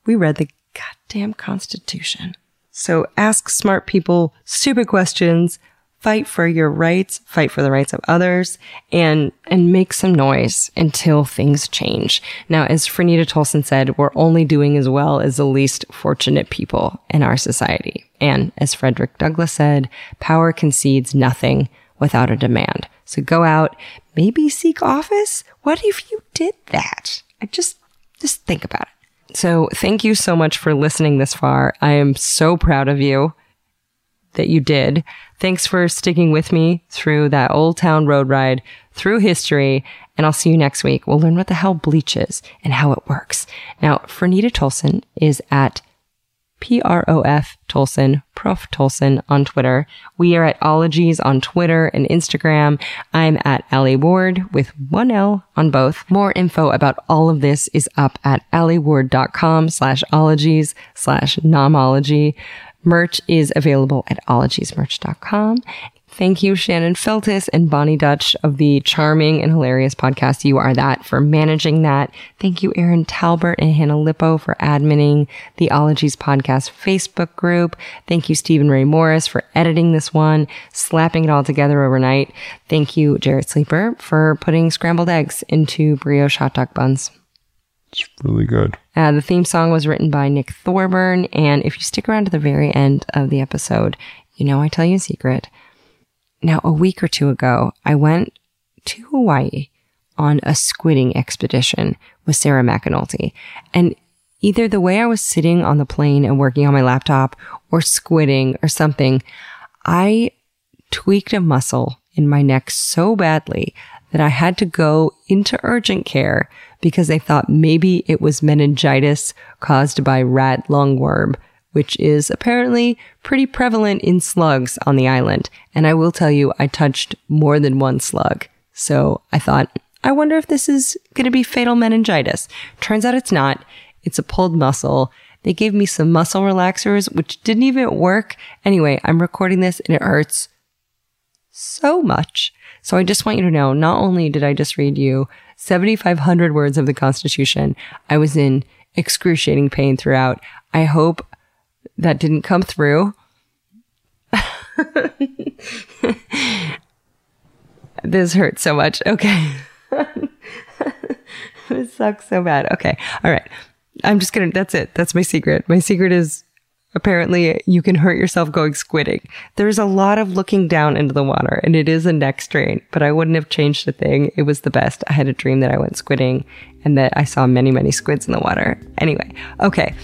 We read the goddamn Constitution. So ask smart people stupid questions fight for your rights, fight for the rights of others, and, and make some noise until things change. Now, as Franita Tolson said, we're only doing as well as the least fortunate people in our society. And as Frederick Douglass said, power concedes nothing without a demand. So go out, maybe seek office. What if you did that? I just, just think about it. So thank you so much for listening this far. I am so proud of you that you did. Thanks for sticking with me through that old town road ride through history. And I'll see you next week. We'll learn what the hell bleach is and how it works. Now, Franita Tolson is at P-R-O-F Tolson, Prof Tolson on Twitter. We are at Ologies on Twitter and Instagram. I'm at Alie Ward with one L on both. More info about all of this is up at alieward.com slash ologies slash nomology. Merch is available at ologiesmerch.com. Thank you, Shannon Feltus and Boni Dutch of the charming and hilarious podcast You Are That for managing that. Thank you, Erin Talbert and Hannah Lipow for adminning the Ologies podcast Facebook group. Thank you, Stephen Ray Morris for editing this one, slapping it all together overnight. Thank you, Jarrett Sleeper for putting scrambled eggs into brioche hot dog buns. It's really good. Uh, the theme song was written by Nick Thorburn. And if you stick around to the very end of the episode, you know I tell you a secret. Now, a week or two ago, I went to Hawaii on a squidding expedition with Sarah McAnulty. And either the way I was sitting on the plane and working on my laptop or squidding or something, I tweaked a muscle in my neck so badly that I had to go into urgent care because they thought maybe it was meningitis caused by rat lungworm which is apparently pretty prevalent in slugs on the island. And I will tell you, I touched more than one slug. So I thought, I wonder if this is going to be fatal meningitis. Turns out it's not. It's a pulled muscle. They gave me some muscle relaxers, which didn't even work. Anyway, I'm recording this and it hurts so much. So I just want you to know, not only did I just read you 7,500 words of the Constitution, I was in excruciating pain throughout. I hope that didn't come through. this hurts so much. Okay. this sucks so bad. Okay. All right. I'm just going to, that's it. That's my secret. My secret is apparently you can hurt yourself going squidding. There's a lot of looking down into the water and it is a neck strain, but I wouldn't have changed a thing. It was the best. I had a dream that I went squidding and that I saw many, many squids in the water. Anyway. Okay.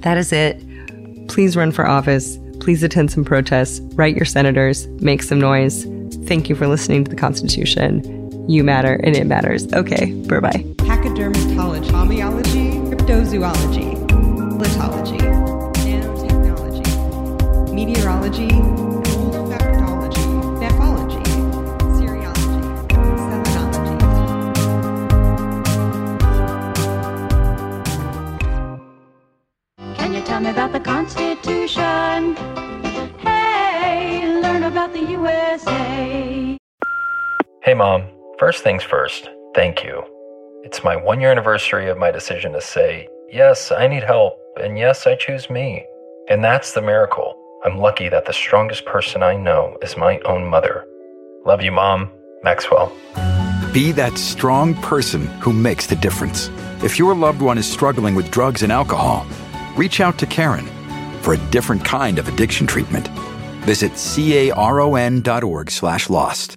That is it. Please run for office. Please attend some protests. Write your senators. Make some noise. Thank you for listening to the Constitution. You matter and it matters. Okay, bye bye. Pachydermatology, homeology, cryptozoology, meteorology, olfactology, nephology, serology, selenology. Can you tell me about the Constitution? Hey, learn about the USA. Hey, Mom. First things first, thank you. It's my one year anniversary of my decision to say, yes, I need help, and yes, I choose me. And that's the miracle. I'm lucky that the strongest person I know is my own mother. Love you, Mom. Maxwell. Be that strong person who makes the difference. If your loved one is struggling with drugs and alcohol, reach out to Caron for a different kind of addiction treatment. Visit caron.org slash lost.